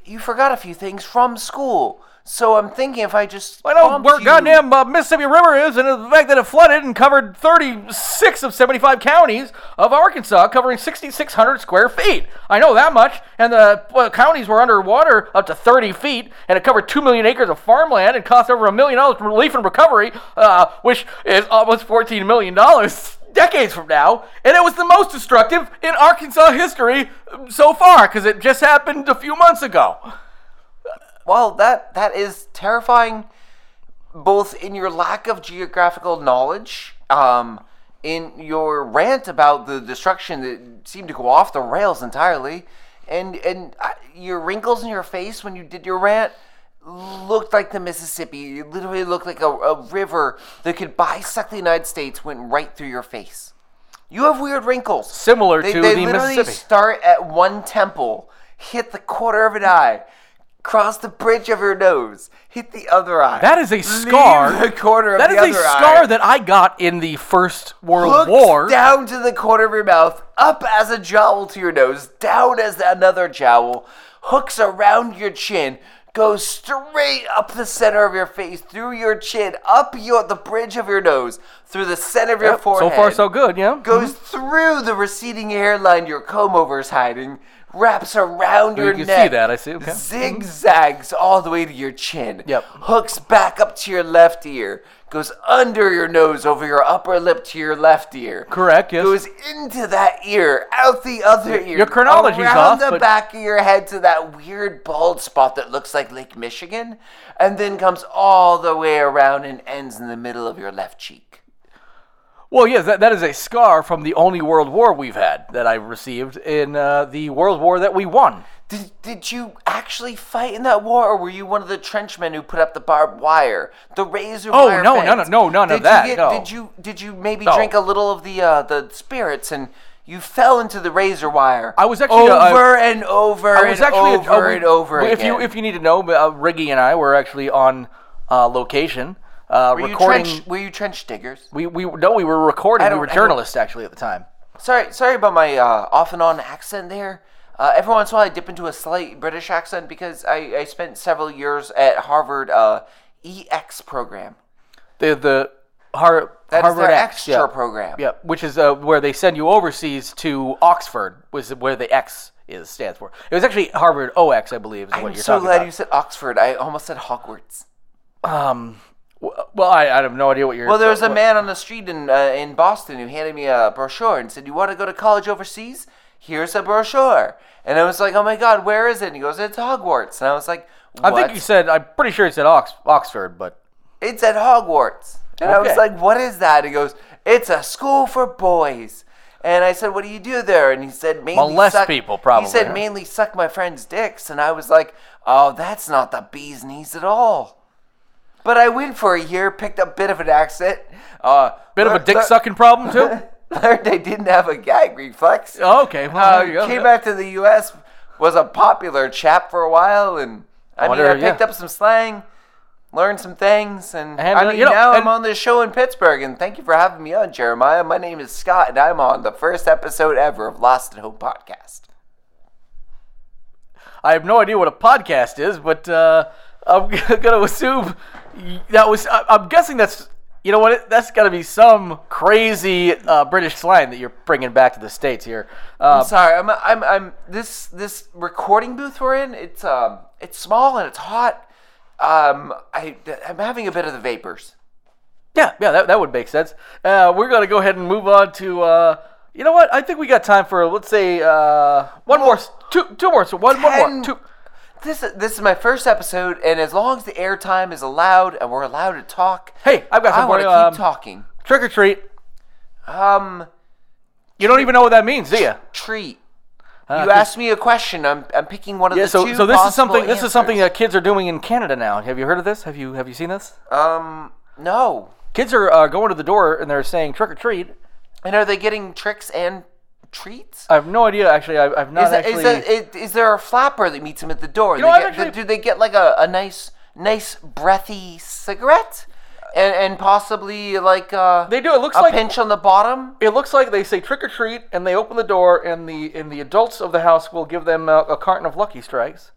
you forgot a few things from school. So I'm thinking if I just I know where you- goddamn uh, Mississippi River is, and the fact that it flooded and covered 36 of 75 counties of Arkansas, covering 6,600 square feet. I know that much. And the uh, counties were underwater up to 30 feet, and it covered 2 million acres of farmland and cost over a million dollars for relief and recovery, uh, which is almost 14 million dollars. Decades from now, and it was the most destructive in Arkansas history so far because it just happened a few months ago. Well, that that is terrifying, both in your lack of geographical knowledge, um, in your rant about the destruction that seemed to go off the rails entirely, and and uh, your wrinkles in your face when you did your rant looked like the Mississippi. It literally looked like a, a river that could bisect the United States went right through your face. You have weird wrinkles. Similar They, to they the literally Mississippi. start at one temple, hit the corner of an eye, cross the bridge of your nose, hit the other eye. That is a leave scar. The corner of That the is a other scar eye, that I got in the First World War. down to the corner of your mouth, up as a jowl to your nose, down as another jowl, hooks around your chin, goes straight up the center of your face, through your chin, up your the bridge of your nose, through the center of your Yep, forehead. so far, so good. Yeah. goes mm-hmm. through the receding hairline your comb over is hiding, wraps around oh, your can neck. see that, I see, okay. Zigzags all the way to your chin. Yep. Hooks back up to your left ear. Goes under your nose, over your upper lip to your left ear. Correct. Yes. Goes into that ear, out the other ear. Your chronology's around off, the but- back of your head to that weird bald spot that looks like Lake Michigan, and then comes all the way around and ends in the middle of your left cheek. Well, yes, that, that is a scar from the only World War we've had that I received in uh, the World War that we won. Did, did you actually fight in that war, or were you one of the trenchmen who put up the barbed wire, the razor Oh, wire? Oh no, no, no, no, none of that, get, no. Did you did you maybe No. drink a little of the uh, the spirits and you fell into the razor wire? I was actually, over uh, and over I was and actually a- over uh, and over If again. you if you need to know, uh, Riggy and I were actually on uh, location uh, were recording. you trench were you trench diggers? we we no, we were recording. We were journalists actually at the time. Sorry, sorry about my uh, off and on accent there. Uh, every once in a while, I dip into a slight British accent because I, I spent several years at Harvard uh, EX program. The the Har- That is Harvard X extra yeah. program. Yeah, which is uh, where they send you overseas to Oxford, was where the X is stands for. It was actually Harvard OX, I believe, is what I'm you're so talking glad about. you said Oxford. I almost said Hogwarts. Um, well, I, I have no idea what you're. Well, there was a what- man on the street in uh, in Boston who handed me a brochure and said, "You want to go to college overseas? Here's a brochure." And I was like, "Oh my God, where is it?" And he goes, "It's Hogwarts." And I was like, I think "What?" you said. I'm pretty sure it's at Ox, Oxford, but It's at Hogwarts. And I was like, what is that? He goes, it's a school for boys. And I said, what do you do there? And he said, mainly suck, people, probably, He said, huh? mainly suck my friends' dicks. And I was like, oh, that's not the bee's knees at all. But I went for a year, picked up a bit of an accent. Uh, bit of a dick sucking problem too. Learned I didn't have a gag reflex. Oh, okay. Well, Uh, there you go. came back to the U.S. Was a popular chap for a while, and I, I mean, I picked yeah. up some slang, learned some things, and, And, I uh, mean, you know, now I'm on this show in Pittsburgh. And thank you for having me on, Jeremiah. My name is Scott, and I'm on the first episode ever of Lost in Hope podcast. I have no idea what a podcast is, but uh, I'm gonna assume that was. I- I'm guessing that's. You know what? That's got to be some crazy uh, British slang that you're bringing back to the states here. Uh, I'm sorry. I'm, I'm, I'm this this recording booth we're in. It's um, it's small and it's hot. Um, I, I'm having a bit of the vapors. Yeah, yeah, that, that would make sense. Uh, we're gonna go ahead and move on to. Uh, you know what? I think we got time for let's say uh, one more, two, two more, so one, one more, two. This is this is my first episode, and as long as the airtime is allowed and we're allowed to talk, Hey, I've got I want to keep Um, talking. trick or treat. Um, You don't even know what that means, do you? treat. Uh, you asked me a question. I'm I'm picking one of Yeah. the So, two so this is something. This is something that kids are doing in Canada now. Have you heard of this? Have you Have you seen this? Um, no. Kids are uh, going to the door and they're saying trick or treat. And are they getting tricks and treats? I have no idea. Actually, I, I've not Is, that, actually. is, that, is, is there a flapper that meets him at the door? You know, They get- actually- do they get like a, a nice, nice breathy cigarette, and and possibly like uh, they do. It looks a like pinch on the bottom? It looks like they say trick or treat, and they open the door, and the and the adults of the house will give them a, a carton of Lucky Strikes,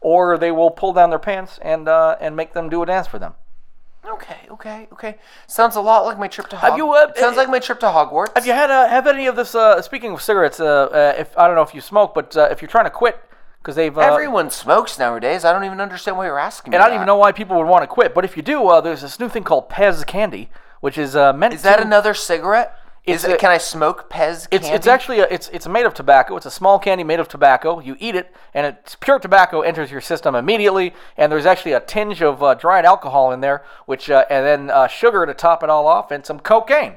or they will pull down their pants and uh, and make them do a dance for them. Okay, okay, okay. Sounds a lot like my trip to. Hog- Have you, uh, Sounds like my trip to Hogwarts. Have you had uh, have any of this? Uh, speaking of cigarettes, uh, uh, if I don't know if you smoke, but uh, if you're trying to quit, because they've uh, Everyone smokes nowadays. I don't even understand why you're asking me. and I don't even know why people would want to quit. But if you do, uh, there's this new thing called Pez candy, which is uh, meant Is that to, another cigarette? It's Is it, can I smoke Pez It's, candy? it's actually a, it's it's made of tobacco. It's a small candy made of tobacco. You eat it, and it's pure tobacco enters your system immediately. And there's actually a tinge of uh, dried alcohol in there, which uh, and then uh, sugar to top it all off, and some cocaine.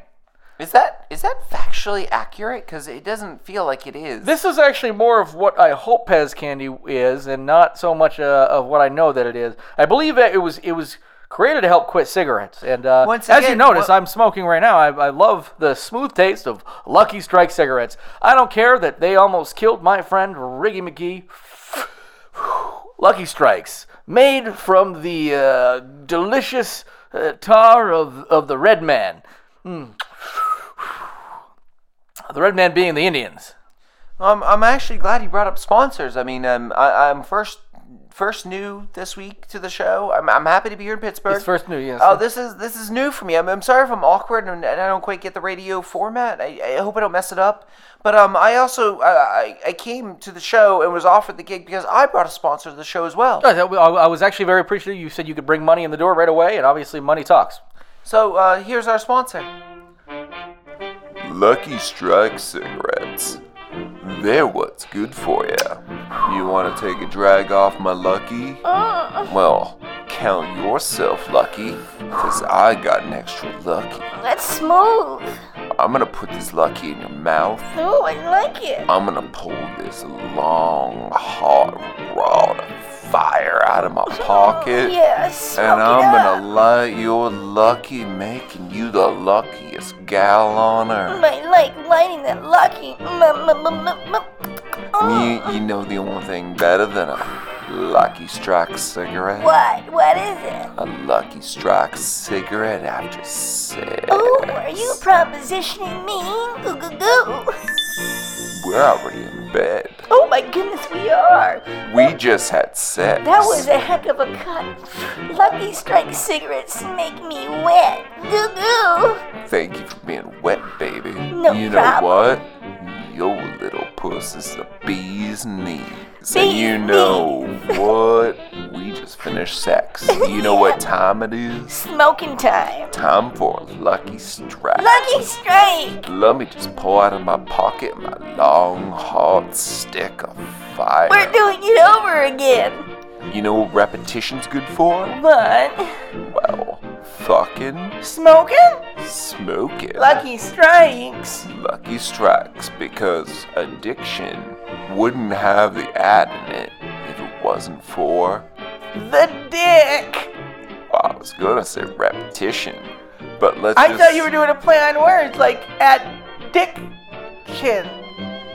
Is that is that factually accurate? Because it doesn't feel like it is. This is actually more of what I hope Pez candy is, and not so much uh, of what I know that it is. I believe that it was it was created to help quit cigarettes. And uh, Once as you notice, what- I'm smoking right now. I, I love the smooth taste of Lucky Strike cigarettes. I don't care that they almost killed my friend Riggy McGee. Lucky Strikes, made from the uh, delicious uh, tar of, of the Red Man. Mm. The Red Man being the Indians. Um, I'm actually glad you brought up sponsors. I mean, um, I, I'm first first new this week to the show. I'm, I'm happy to be here in Pittsburgh. It's first new, yes. Oh, this is this is new for me. I'm, I'm sorry if I'm awkward and, and I don't quite get the radio format. I, I hope I don't mess it up. But um, I also I, I I came to the show and was offered the gig because I brought a sponsor to the show as well. I I was actually very appreciative. You said you could bring money in the door right away, and obviously money talks. So uh, here's our sponsor. Lucky Strike cigarettes. They're what's good for ya. You want to take a drag off my lucky? Uh. Well, count yourself lucky, because I got an extra lucky. That's smooth. I'm gonna put this lucky in your mouth. Oh, I like it. I'm gonna pull this long, hot rod of fire out of my oh, pocket. Yeah, smoke And I'm gonna light your lucky, making you the luckiest gal on earth. I like lighting that lucky. Mm, mm. You, you know the only thing better than a Lucky Strike cigarette? What? What is it? A Lucky Strike cigarette after sex. Oh, are you propositioning me? Goo goo goo. We're already in bed. Oh my goodness, we are. We just had sex. That was a heck of a cut. Lucky Strike cigarettes make me wet. Goo goo. Thank you for being wet, baby. No you know problem. what? Your little puss is the bee's knees. And you know what? We just finished sex. You know what time it is? Smoking time. Time for a lucky strike. Lucky strike. Let me just pull out of my pocket my long, hot stick of fire. We're doing it over again. You know what repetition's good for? What? Well, fucking Smoking? smoking. Lucky strikes. Lucky strikes because addiction wouldn't have the ad in it if it wasn't for. The dick. Well, I was gonna say repetition, but let's I just. thought you were doing a play on words like at dick chin.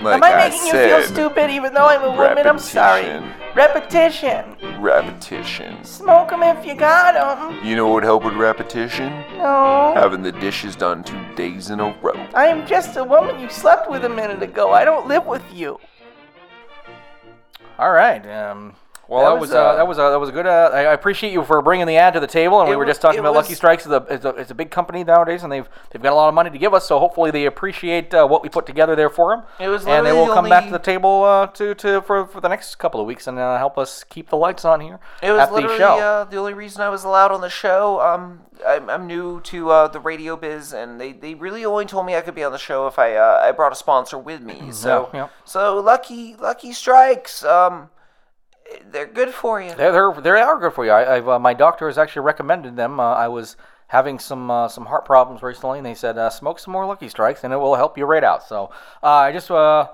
Like Am I, I making you feel stupid even though I'm a woman? I'm sorry. Repetition. Repetition. Smoke 'em if you got 'em. You know what would help with repetition? No. Having the dishes done two days in a row. I am just a woman you slept with a minute ago. I don't live with you. All right. Um, well, That was, was, uh, uh, that was uh, that was a good. Uh, I appreciate you for bringing the ad to the table, and we were just talking about Lucky Strikes. Is a, is a it's a big company nowadays, and they've they've got a lot of money to give us. So hopefully they appreciate uh, what we put together there for them. It was and they will the come back to the table uh, to to for, for the next couple of weeks and uh, help us keep the lights on here It was at the literally uh, the only reason I was allowed on the show. Um, I'm, I'm new to uh, the radio biz, and they, they really only told me I could be on the show if I uh, I brought a sponsor with me. So yeah. so lucky lucky strikes. Um, they're good for you. They're, they're they are good for you. I, I've, uh, my doctor has actually recommended them. Uh, I was having some uh, some heart problems recently, and they said uh, smoke some more Lucky Strikes, and it will help you right out. So uh, I just uh,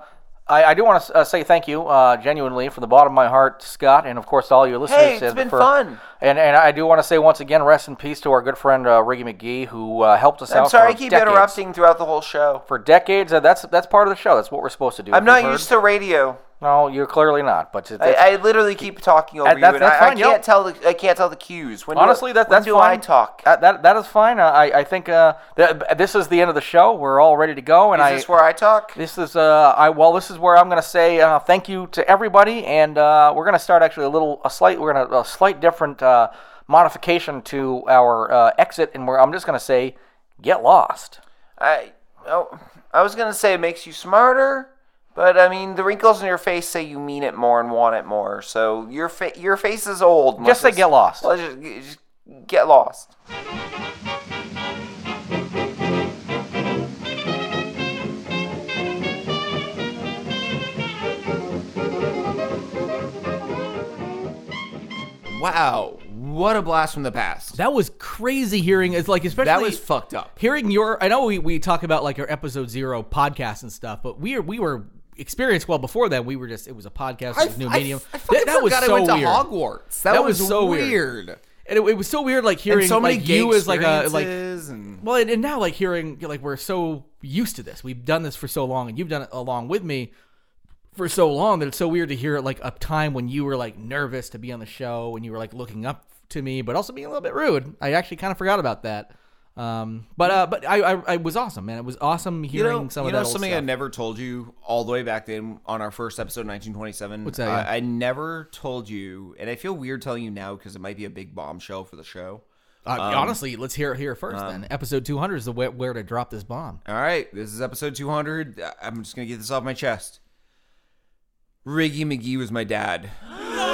I, I do want to uh, say thank you uh, genuinely from the bottom of my heart, Scott, and of course all your listeners. Hey, it's been for- fun. And and I do want to say once again, rest in peace to our good friend uh, Riggy McGee, who uh, helped us out. I'm out. sorry I keep decades. interrupting throughout the whole show. For decades, uh, that's that's part of the show. That's what we're supposed to do. I'm not heard- used to radio. No, you're clearly not. But I, I literally keep talking over That- you, and I, fine, I can't tell the I can't tell the cues. When do- Honestly, that, when that's do fine. I talk? Uh, that that is fine. Uh, I I think uh, that, this is the end of the show. We're all ready to go. And Is I, this where I talk? This is uh, I well, this is where I'm gonna say uh, thank you to everybody, and uh, we're gonna start actually a little a slight we're gonna a slight different uh, modification to our uh, exit, and where I'm just gonna say get lost. I oh, I was gonna say it makes you smarter, but I mean the wrinkles in your face say you mean it more and want it more. So your fa- your face is old. Just Let's say get lost. Let's just, just get lost. Wow, what a blast from the past. That was crazy hearing. It's like especially That was fucked up. Hearing your, I know we, we talk about like our episode zero podcast and stuff, but we are we were experienced well before that. We were just it was a podcast, it was new I- medium. I that, that was forgot I so went to weird. Hogwarts. That was so weird. And it, it was so weird, like hearing so many like you as like a like and- well, and, and now like hearing like we're so used to this. We've done this for so long, and you've done it along with me for so long that it's so weird to hear it like a time when you were like nervous to be on the show and you were like looking up to me, but also being a little bit rude. I actually kind of forgot about that. Um, but uh, but I, I I was awesome, man. It was awesome You hearing know, some you of know that old something I stuff. never told you all the way back then on our first episode, 1927. What's that, I, yeah? I never told you, and I feel weird telling you now because it might be a big bombshell for the show. Uh, Um, honestly, let's hear it here first. um, then episode 200 is the where, where to drop this bomb. All right, this is episode 200. I- I'm just gonna get this off my chest. Riggy McGee was my dad.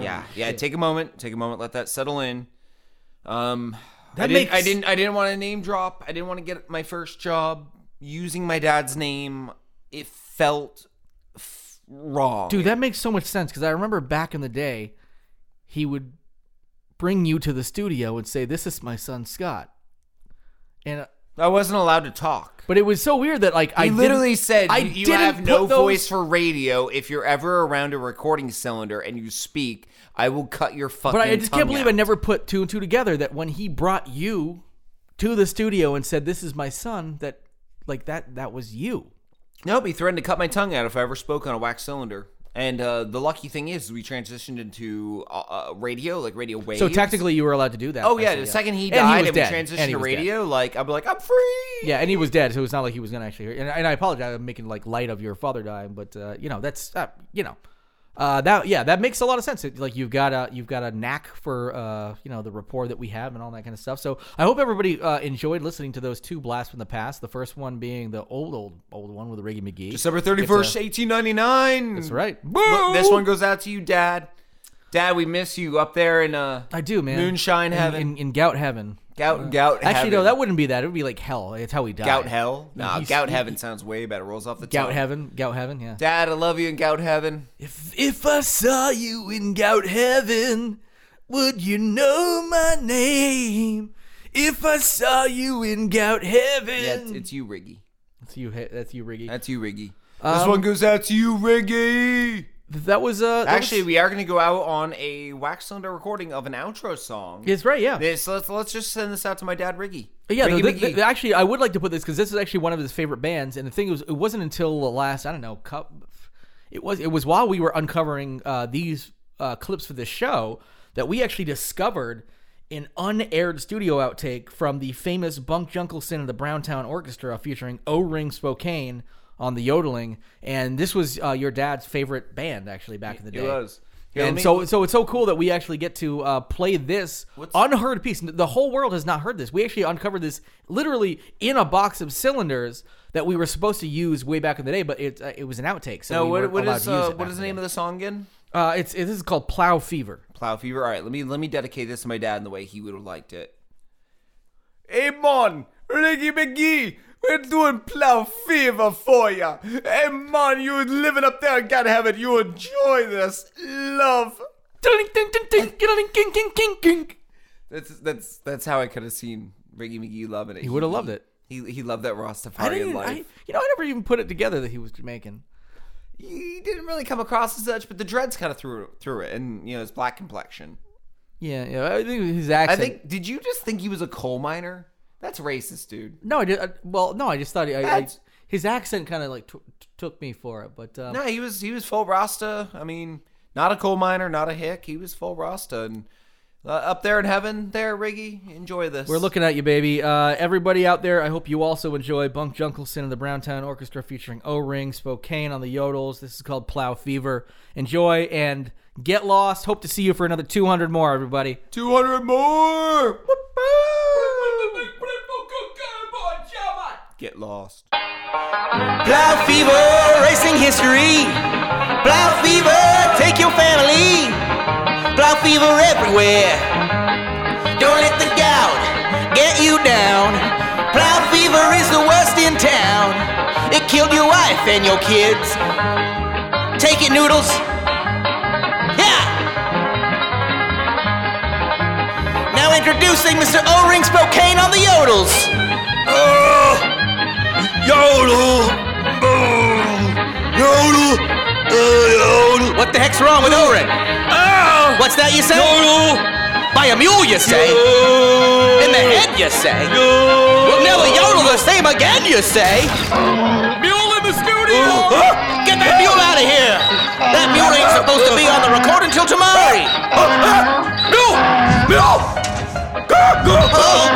Yeah, yeah. Take a moment. Take a moment. Let that settle in. Um, I That didn't. I didn't. I didn't want to name drop. I didn't want to get my first job using my dad's name. It felt f- wrong. Dude, that makes so much sense because I remember back in the day, he would bring you to the studio and say, "This is my son Scott," and uh, I wasn't allowed to talk. But it was so weird that like I He didn't- literally said, I "You, you didn't have no put those- voice for radio. If you're ever around a recording cylinder and you speak, I will cut your fucking." But I just can't believe out. I never put two and two together. That when he brought you to the studio and said, "This is my son," that like that that was you. Nope, he threatened to cut my tongue out if I ever spoke on a wax cylinder. And uh, the lucky thing is, we transitioned into uh, uh, radio, like radio waves. So technically, you were allowed to do that. Oh yeah, the second he And died and, we transitioned And to was dead. radio, like I'm like, I'm free. Yeah, and he was dead, so it's not like he was gonna actually hear. And, and I apologize, I'm making like light of your father dying, but uh, you know that's uh, you know, Uh, that yeah, that makes a lot of sense. It, like you've got a you've got a knack for uh, you know the rapport that we have and all that kind of stuff. So I hope everybody uh, enjoyed listening to those two blasts from the past. The first one being the old old old one with Riggy McGee, December 31st, 1899. That's right. Look, this one goes out to you, Dad. Dad, we miss you up there in uh I do, man. Moonshine In- heaven. in, in gout heaven. Gout- gout Actually, no, that wouldn't be that. It would be like hell. It's how we die. Gout hell? Nah, He's- gout he- heaven sounds way better. Rolls off the tongue. Gout tongue. heaven. Gout heaven. Yeah. Dad, I love you in gout heaven. If if I saw you in gout heaven, would you know my name? If I saw you in gout heaven. Yeah, it's, it's you, Riggy. That's you. That's you, Riggy. That's you, Riggy. Um, this one goes out to you, Riggy. That was uh. that Actually, was- we are going to go out on a wax cylinder recording of an outro song. It's right, yeah. This let's let's just send this out to my dad, Riggy. Yeah, no, Riggy th- McGee. th- actually, I would like to put this because this is actually one of his favorite bands, and the thing was, it wasn't until the last, I don't know, cup. It was it was while we were uncovering uh, these uh, clips for this show that we actually discovered an unaired studio outtake from the famous Bunk Junkelson and the Browntown Orchestra featuring O Ring Spokane on the yodeling, and this was uh, your dad's favorite band actually back in the day. It was. Here, and me- so, so it's so cool that we actually get to uh, play this unheard piece. The whole world has not heard this. We actually uncovered this literally in a box of cylinders that we were supposed to use way back in the day, but it uh, it was an outtake. So no, we what, what is uh, what is the name of the song again? Uh, it's it, this is called Plow Fever. Plow Fever. All right, let me let me dedicate this to my dad in the way he would have liked it. Hey, man, Riggy McGee, we're doing Plow Fever for ya. Hey, man, you living up there in God heaven, you enjoy this. Love. That's that's that's how I could have seen Riggy McGee loving it. He would've loved it. He he loved that I Rastafarian didn't, life. I, you know, I never even put it together that he was Jamaican. he didn't really come across as such, but the dreads kind of threw through it, and you know his black complexion. Yeah, yeah. I think his accent. I think. Did you just think he was a coal miner? That's racist, dude. no, I did. I, well, no, I just thought he, I, I, his accent kind of like t- t- took me for it, but um, No, he was he was full Rasta. I mean, not a coal miner, not a hick. He was full Rasta, and uh, up there in heaven, there, Riggy, enjoy this. We're looking at you, baby. Uh, everybody out there, I hope you also enjoy Bunk Junkelson and the Browntown Orchestra featuring O Ring, Spokane on the yodels. This is called Plow Fever. Enjoy and get lost. Hope to see you for another 200 more, everybody. 200 more. Get lost. Plow fever, racing history. Plow fever, take your family. Plow fever everywhere. Don't let the gout get you down. Plow fever is the worst in town. It killed your wife and your kids. Take it, noodles. Yeah. Now introducing Mr. O-Ring Spokane on the yodels. Oh, yodel, mm. yodel, uh, yodel. What the heck's wrong with O-Ring? Oh, ah. What's that you say? Yodel. By a mule, you say? In the head, you say? We'll never yodel the same again, you say? Mule in the studio. Get that mule out of here! That mule ain't supposed to be on the record until tomorrow! Uh, uh, mule! Mule! Oh boy!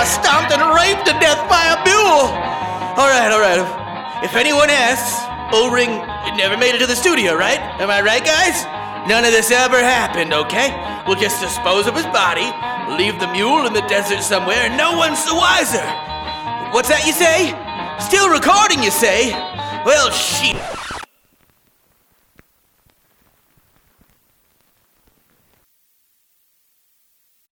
Got stomped and raped to death by a mule! Alright, alright. If anyone asks, O-ring never made it to the studio, right? Am I right, guys? None of this ever happened, okay? We'll just dispose of his body, leave the mule in the desert somewhere, and no one's the wiser. What's that you say? Still recording, you say? Well, shit.